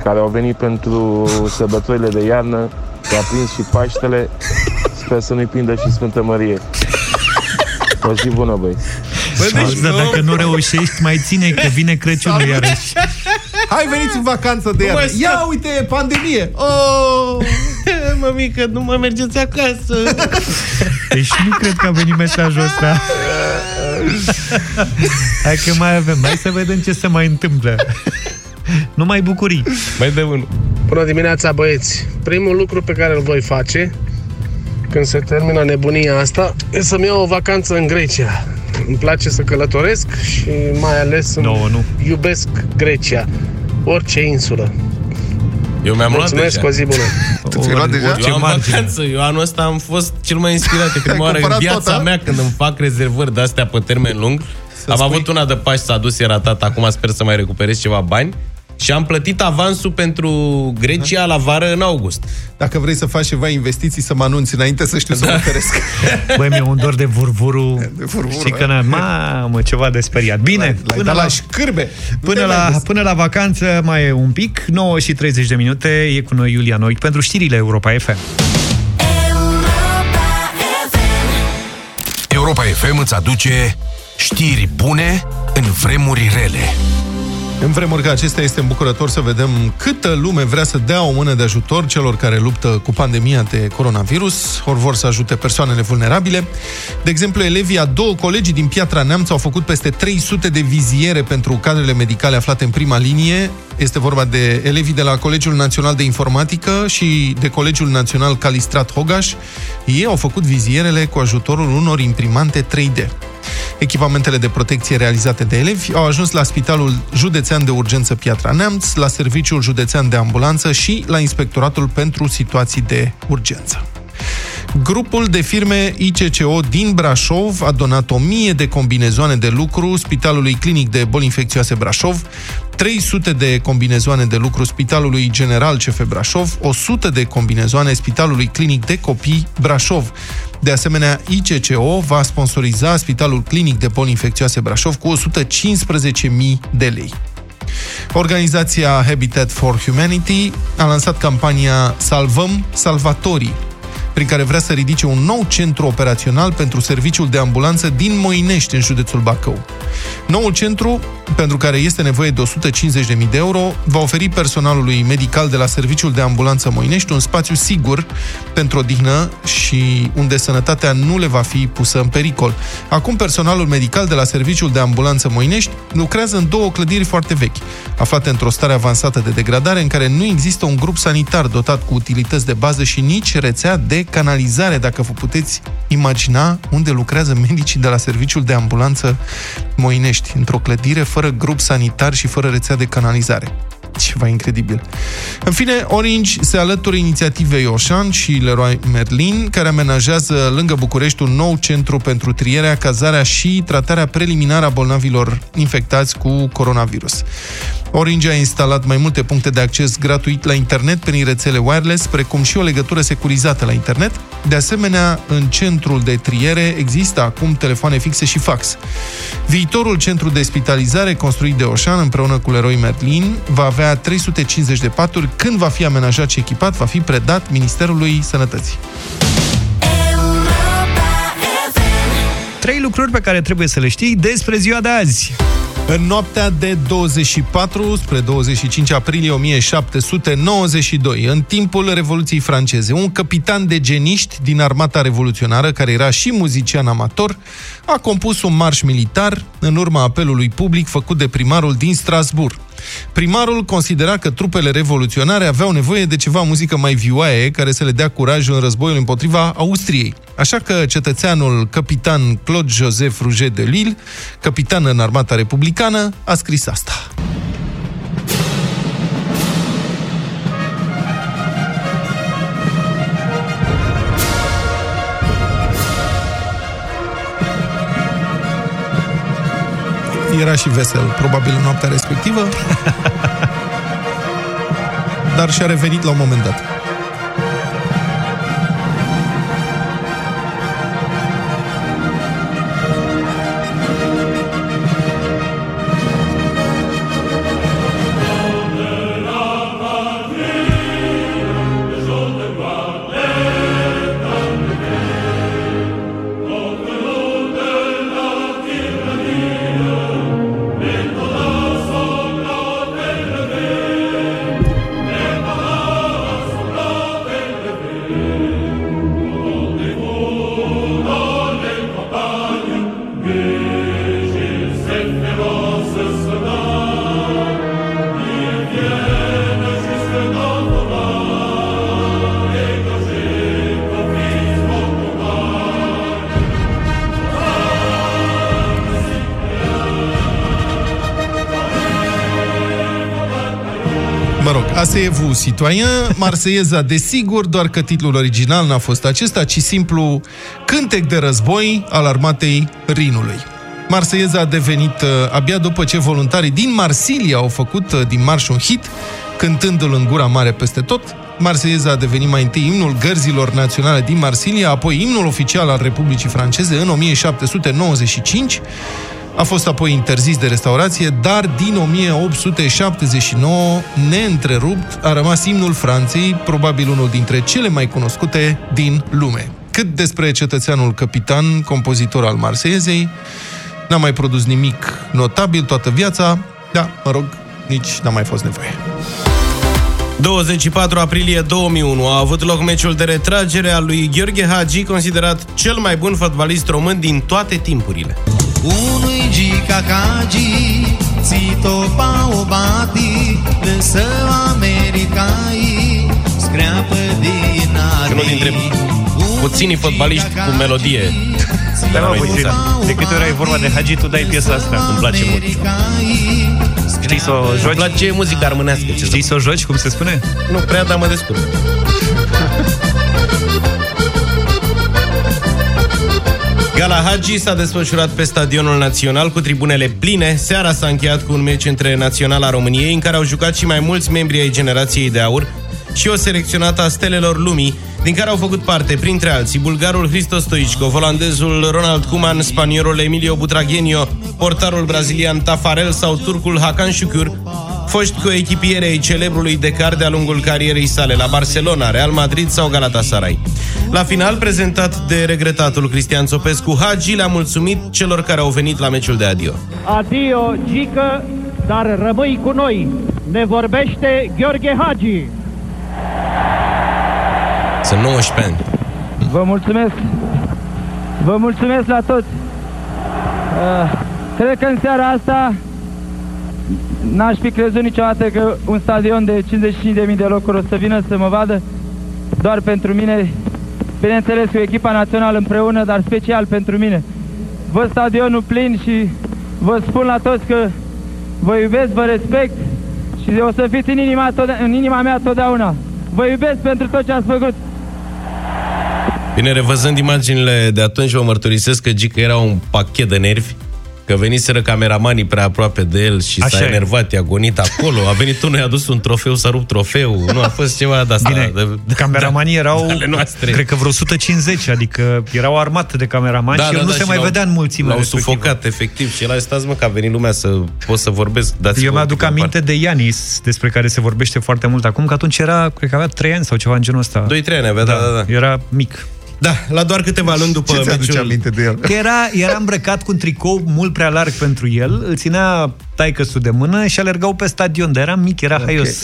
care au venit pentru sărbătorile de iarnă, s-a prins și Paștele, sper să nu-i prindă și Sfântă Mărie. O zi bună, băieți! Bă, deci dacă nu reușești, mai ține că vine Crăciunul iarăși. Hai veniți în vacanță de Nu mă iarnă. Ia scap. uite, pandemie. Oh! *laughs* Mămică, nu mă mergeți acasă. *laughs* Deci nu cred că a venit mesajul ăsta. *laughs* Hai că mai avem. Hai să vedem ce se mai întâmplă. Numai bucurii. Mai de unul. Bună dimineața, băieți! Primul lucru pe care îl voi face când se termină nebunia asta e să-mi iau o vacanță în Grecia. Îmi place să călătoresc și mai ales îmi no, nu. iubesc Grecia. Orice insulă. Eu mi-am luat Mulțumesc, deja. o zi bună. Tu *laughs* ți-ai luat deja? Eu am vacanță. Eu anul ăsta am fost cel mai inspirat. E prima oară în cumpărat viața tot, a? mea când îmi fac rezervări de-astea pe termen lung. am spui- avut una de Paști, s-a dus, era tata, acum sper să mai recuperez ceva bani. Și am plătit avansul pentru Grecia la vară în august. Dacă vrei să faci ceva investiții, să mă anunți înainte să știu să mă oferesc. *laughs* Băi, mi-e un dor de vurvuru. De vurvuru, Știi că, na, mamă, ceva de speriat. Bine, L-ai dat la șcârbe. Până Nu te la, vezi. până la vacanță mai e un pic, 9 și 30 de minute, e cu noi Iulia Noic pentru știrile Europa FM. Europa FM îți aduce știri bune în vremuri rele. În vremuri ca acestea este îmbucurător să vedem câtă lume vrea să dea o mână de ajutor celor care luptă cu pandemia de coronavirus, ori vor să ajute persoanele vulnerabile. De exemplu, elevii a două colegii din Piatra Neamț au făcut peste 300 de viziere pentru cadrele medicale aflate în prima linie. Este vorba de elevii de la Colegiul Național de Informatică și de Colegiul Național Calistrat Hogaș. Ei au făcut vizierele cu ajutorul unor imprimante 3D. Echipamentele de protecție realizate de elevi au ajuns la Spitalul Județean de Urgență Piatra Neamț, la Serviciul Județean de Ambulanță și la Inspectoratul pentru Situații de Urgență. Grupul de firme ICCO din Brașov a donat 1000 de combinezoane de lucru Spitalului Clinic de Boli Infecțioase Brașov, 300 de combinezoane de lucru Spitalului General CF Brașov, 100 de combinezoane Spitalului Clinic de Copii Brașov. De asemenea, ICCO va sponsoriza Spitalul Clinic de Boli Infecțioase Brașov cu 115.000 de lei. Organizația Habitat for Humanity a lansat campania Salvăm Salvatorii, prin care vrea să ridice un nou centru operațional pentru serviciul de ambulanță din Moinești, în județul Bacău. Noul centru, pentru care este nevoie de 150.000 de euro, va oferi personalului medical de la Serviciul de Ambulanță Moinești un spațiu sigur pentru odihnă și unde sănătatea nu le va fi pusă în pericol. Acum, personalul medical de la Serviciul de Ambulanță Moinești lucrează în două clădiri foarte vechi, aflate într-o stare avansată de degradare, în care nu există un grup sanitar dotat cu utilități de bază și nici rețea de canalizare, dacă vă puteți imagina unde lucrează medicii de la Serviciul de Ambulanță Moinești, într-o clădire fără grup sanitar și fără rețea de canalizare. Ceva incredibil. În fine, Orange se alătură inițiativei Oșan și Leroy Merlin, care amenajează lângă București un nou centru pentru trierea, cazarea și tratarea preliminară a bolnavilor infectați cu coronavirus. Orange a instalat mai multe puncte de acces gratuit la internet prin rețele wireless, precum și o legătură securizată la internet. De asemenea, în centrul de triere există acum telefoane fixe și fax. Viitorul centru de spitalizare construit de Oșan împreună cu Leroy Merlin va avea 350 de paturi. Când va fi amenajat și echipat, va fi predat Ministerului Sănătății. Trei lucruri pe care trebuie să le știi despre ziua de azi. În noaptea de 24 spre 25 aprilie 1792, în timpul Revoluției franceze, un capitan de geniști din armata revoluționară, care era și muzician amator, a compus un marș militar în urma apelului public făcut de primarul din Strasbourg. Primarul considera că trupele revoluționare aveau nevoie de ceva muzică mai vioaie care să le dea curaj în războiul împotriva Austriei. Așa că cetățeanul capitan Claude-Joseph Rouget de Lille, capitan în armata republicană, a scris asta. Era și vesel, probabil, în noaptea respectivă. *laughs* Dar și-a revenit la un moment dat. Mă rog, asta e vous, citoyen, Marseieza, desigur, doar că titlul original n-a fost acesta, ci simplu Cântec de război al armatei Rinului. Marseieza a devenit uh, abia după ce voluntarii din Marsilia au făcut uh, din marș un hit, cântându-l în gura mare peste tot. Marseieza a devenit mai întâi imnul gărzilor naționale din Marsilia, apoi imnul oficial al Republicii Franceze în 1795, a fost apoi interzis de restaurație, dar din 1879, neîntrerupt, a rămas imnul Franței, probabil unul dintre cele mai cunoscute din lume. Cât despre cetățeanul capitan, compozitor al Marseiezei, n-a mai produs nimic notabil toată viața, da, mă rog, nici n-a mai fost nevoie. 24 aprilie 2001 a avut loc meciul de retragere al lui Gheorghe Hagi, considerat cel mai bun fotbalist român din toate timpurile. Unui gica cagi, zito pa o bati, lăsă americai, screapă din Unul dintre puținii fotbaliști cu melodie. Da, mă, Noi din puțin. țară. De câte ori ai vorba de Hagi, tu dai piesa asta. Îmi place mult. Știi să o joci? Îmi place muzica armânească. Ce Știi să o joci, cum se spune? Nu prea, dar mă descurc. *laughs* Gala Hagi s-a desfășurat pe Stadionul Național cu tribunele pline. Seara s-a încheiat cu un meci între Naționala României, în care au jucat și mai mulți membri ai generației de aur și o selecționată a stelelor lumii, din care au făcut parte, printre alții, bulgarul Hristos Stoichkov, olandezul Ronald Koeman, spaniolul Emilio Butragueño, portarul brazilian Tafarel sau turcul Hakan Şükür, foști coechipiere ai celebrului Decar de-a lungul carierei sale la Barcelona, Real Madrid sau Galatasaray. La final, prezentat de regretatul Cristian Țopescu, Hagi le-a mulțumit celor care au venit la meciul de adio. Adio, Gică, dar rămâi cu noi. Ne vorbește Gheorghe Hagi. Sunt 19 ani. Vă mulțumesc. Vă mulțumesc la toți. Uh, cred că în seara asta n-aș fi crezut niciodată că un stadion de 55.000 de locuri o să vină să mă vadă doar pentru mine. Bineînțeles cu echipa națională împreună, dar special pentru mine. Văd stadionul plin și vă spun la toți că vă iubesc, vă respect și o să fiți în inima, tot- în inima mea totdeauna. Vă iubesc pentru tot ce ați făcut. Bine, revăzând imaginile de atunci, vă mărturisesc că Gica era un pachet de nervi, că veniseră cameramanii prea aproape de el și Așa s-a e. enervat, i-a gonit acolo, a venit unul, i-a dus un trofeu, s-a rupt trofeu, nu a fost ceva de asta. Bine, de, Cameramanii erau, ale noastre. cred că vreo 150, adică erau armată de cameramani și el nu se și mai l-au- vedea în mulțime. L-au respectivă. sufocat, efectiv, și el a zis, stați mă, că a venit lumea să pot să vorbesc, dați Eu mi-aduc aminte de Ianis, despre care se vorbește foarte mult acum, că atunci era, cred că avea 3 ani sau ceva în genul ăsta. 2-3 ani avea, da, da, da. Era mic. Da, la doar câteva luni după Ce ți-aduce meciul... aminte de el? Că era, era îmbrăcat cu un tricou mult prea larg pentru el, îl ținea taică de mână și alergau pe stadion, dar era mic, era okay. haios.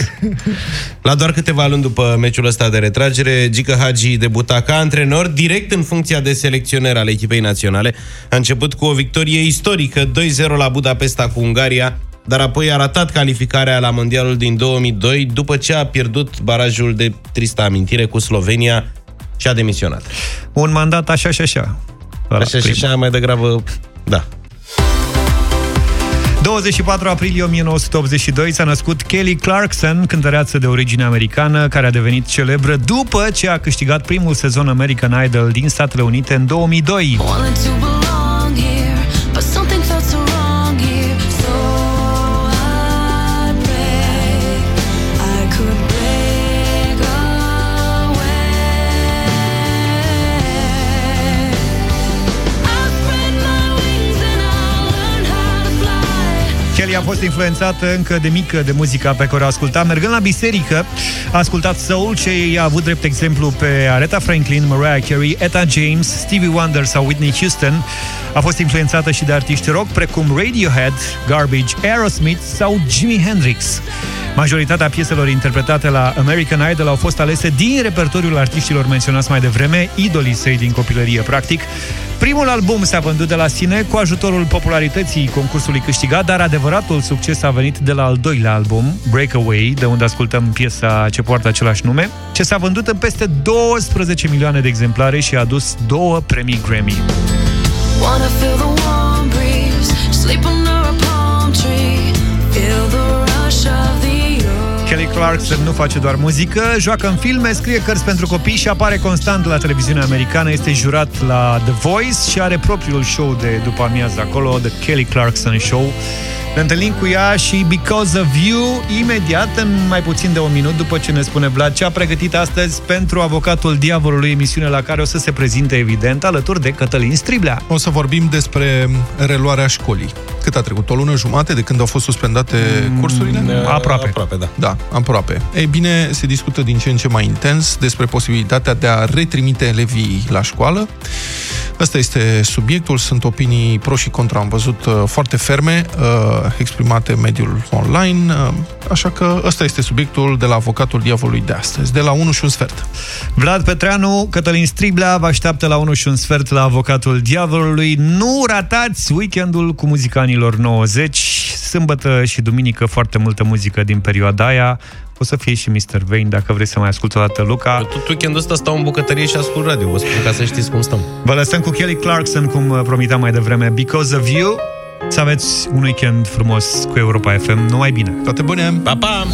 *laughs* La doar câteva luni după meciul ăsta de retragere, Gica Hagi debuta ca antrenor direct în funcția de selecționer al echipei naționale. A început cu o victorie istorică, 2-0 la Budapesta cu Ungaria, dar apoi a ratat calificarea la Mondialul din 2002 după ce a pierdut barajul de tristă amintire cu Slovenia și a demisionat. Un mandat așa și așa. Ăla, Așa și primul. așa, mai degrabă, da. 24 aprilie 1982 s-a născut Kelly Clarkson, cântăreață de origine americană, care a devenit celebră după ce a câștigat primul sezon American Idol din Statele Unite în 2002. Fost influențată încă de mică de muzica pe care o asculta. Mergând la biserică, a ascultat soul și a avut drept exemplu pe Aretha Franklin, Mariah Carey, Etta James, Stevie Wonder sau Whitney Houston. A fost influențată și de artiști rock precum Radiohead, Garbage, Aerosmith sau Jimi Hendrix. Majoritatea pieselor interpretate la American Idol au fost alese din repertoriul artiștilor menționați mai devreme, idolii săi din copilărie, practic. Primul album s-a vândut de la sine cu ajutorul popularității concursului câștigat, dar adevăratul succes a venit de la al doilea album, Breakaway, de unde ascultăm piesa ce poartă același nume, ce s-a vândut în peste 12 milioane de exemplare și a adus două premii Grammy. Wanna feel the warm breeze, sleep under Kelly Clarkson nu face doar muzică, joacă în filme, scrie cărți pentru copii și apare constant la televiziunea americană, este jurat la The Voice și are propriul show de după amiază acolo, The Kelly Clarkson Show. Ne întâlnim cu ea și Because of You imediat, în mai puțin de un minut, după ce ne spune Vlad ce a pregătit astăzi pentru avocatul diavolului, emisiune la care o să se prezinte, evident, alături de Cătălin Striblea. O să vorbim despre reluarea școlii. Cât a trecut? O lună jumate de când au fost suspendate cursurile? aproape. Aproape, da. Da, aproape. Ei bine, se discută din ce în ce mai intens despre posibilitatea de a retrimite elevii la școală. Ăsta este subiectul, sunt opinii pro și contra, am văzut uh, foarte ferme, uh, exprimate în mediul online, uh, așa că ăsta este subiectul de la avocatul diavolului de astăzi, de la 1 și un sfert. Vlad Petreanu, Cătălin Striblea vă așteaptă la 1 și un sfert la avocatul diavolului. Nu ratați weekendul cu muzica anilor 90, sâmbătă și duminică foarte multă muzică din perioada aia. O să fie și Mr. Vane, dacă vreți să mai ascult o dată Luca. Tot weekendul ăsta stau în bucătărie și ascult radio. Vă spun ca să știți cum stăm. Vă lăsăm cu Kelly Clarkson, cum uh, promiteam mai devreme, Because of You. Să aveți un weekend frumos cu Europa FM. Numai bine! Toate bune! Pa, pa!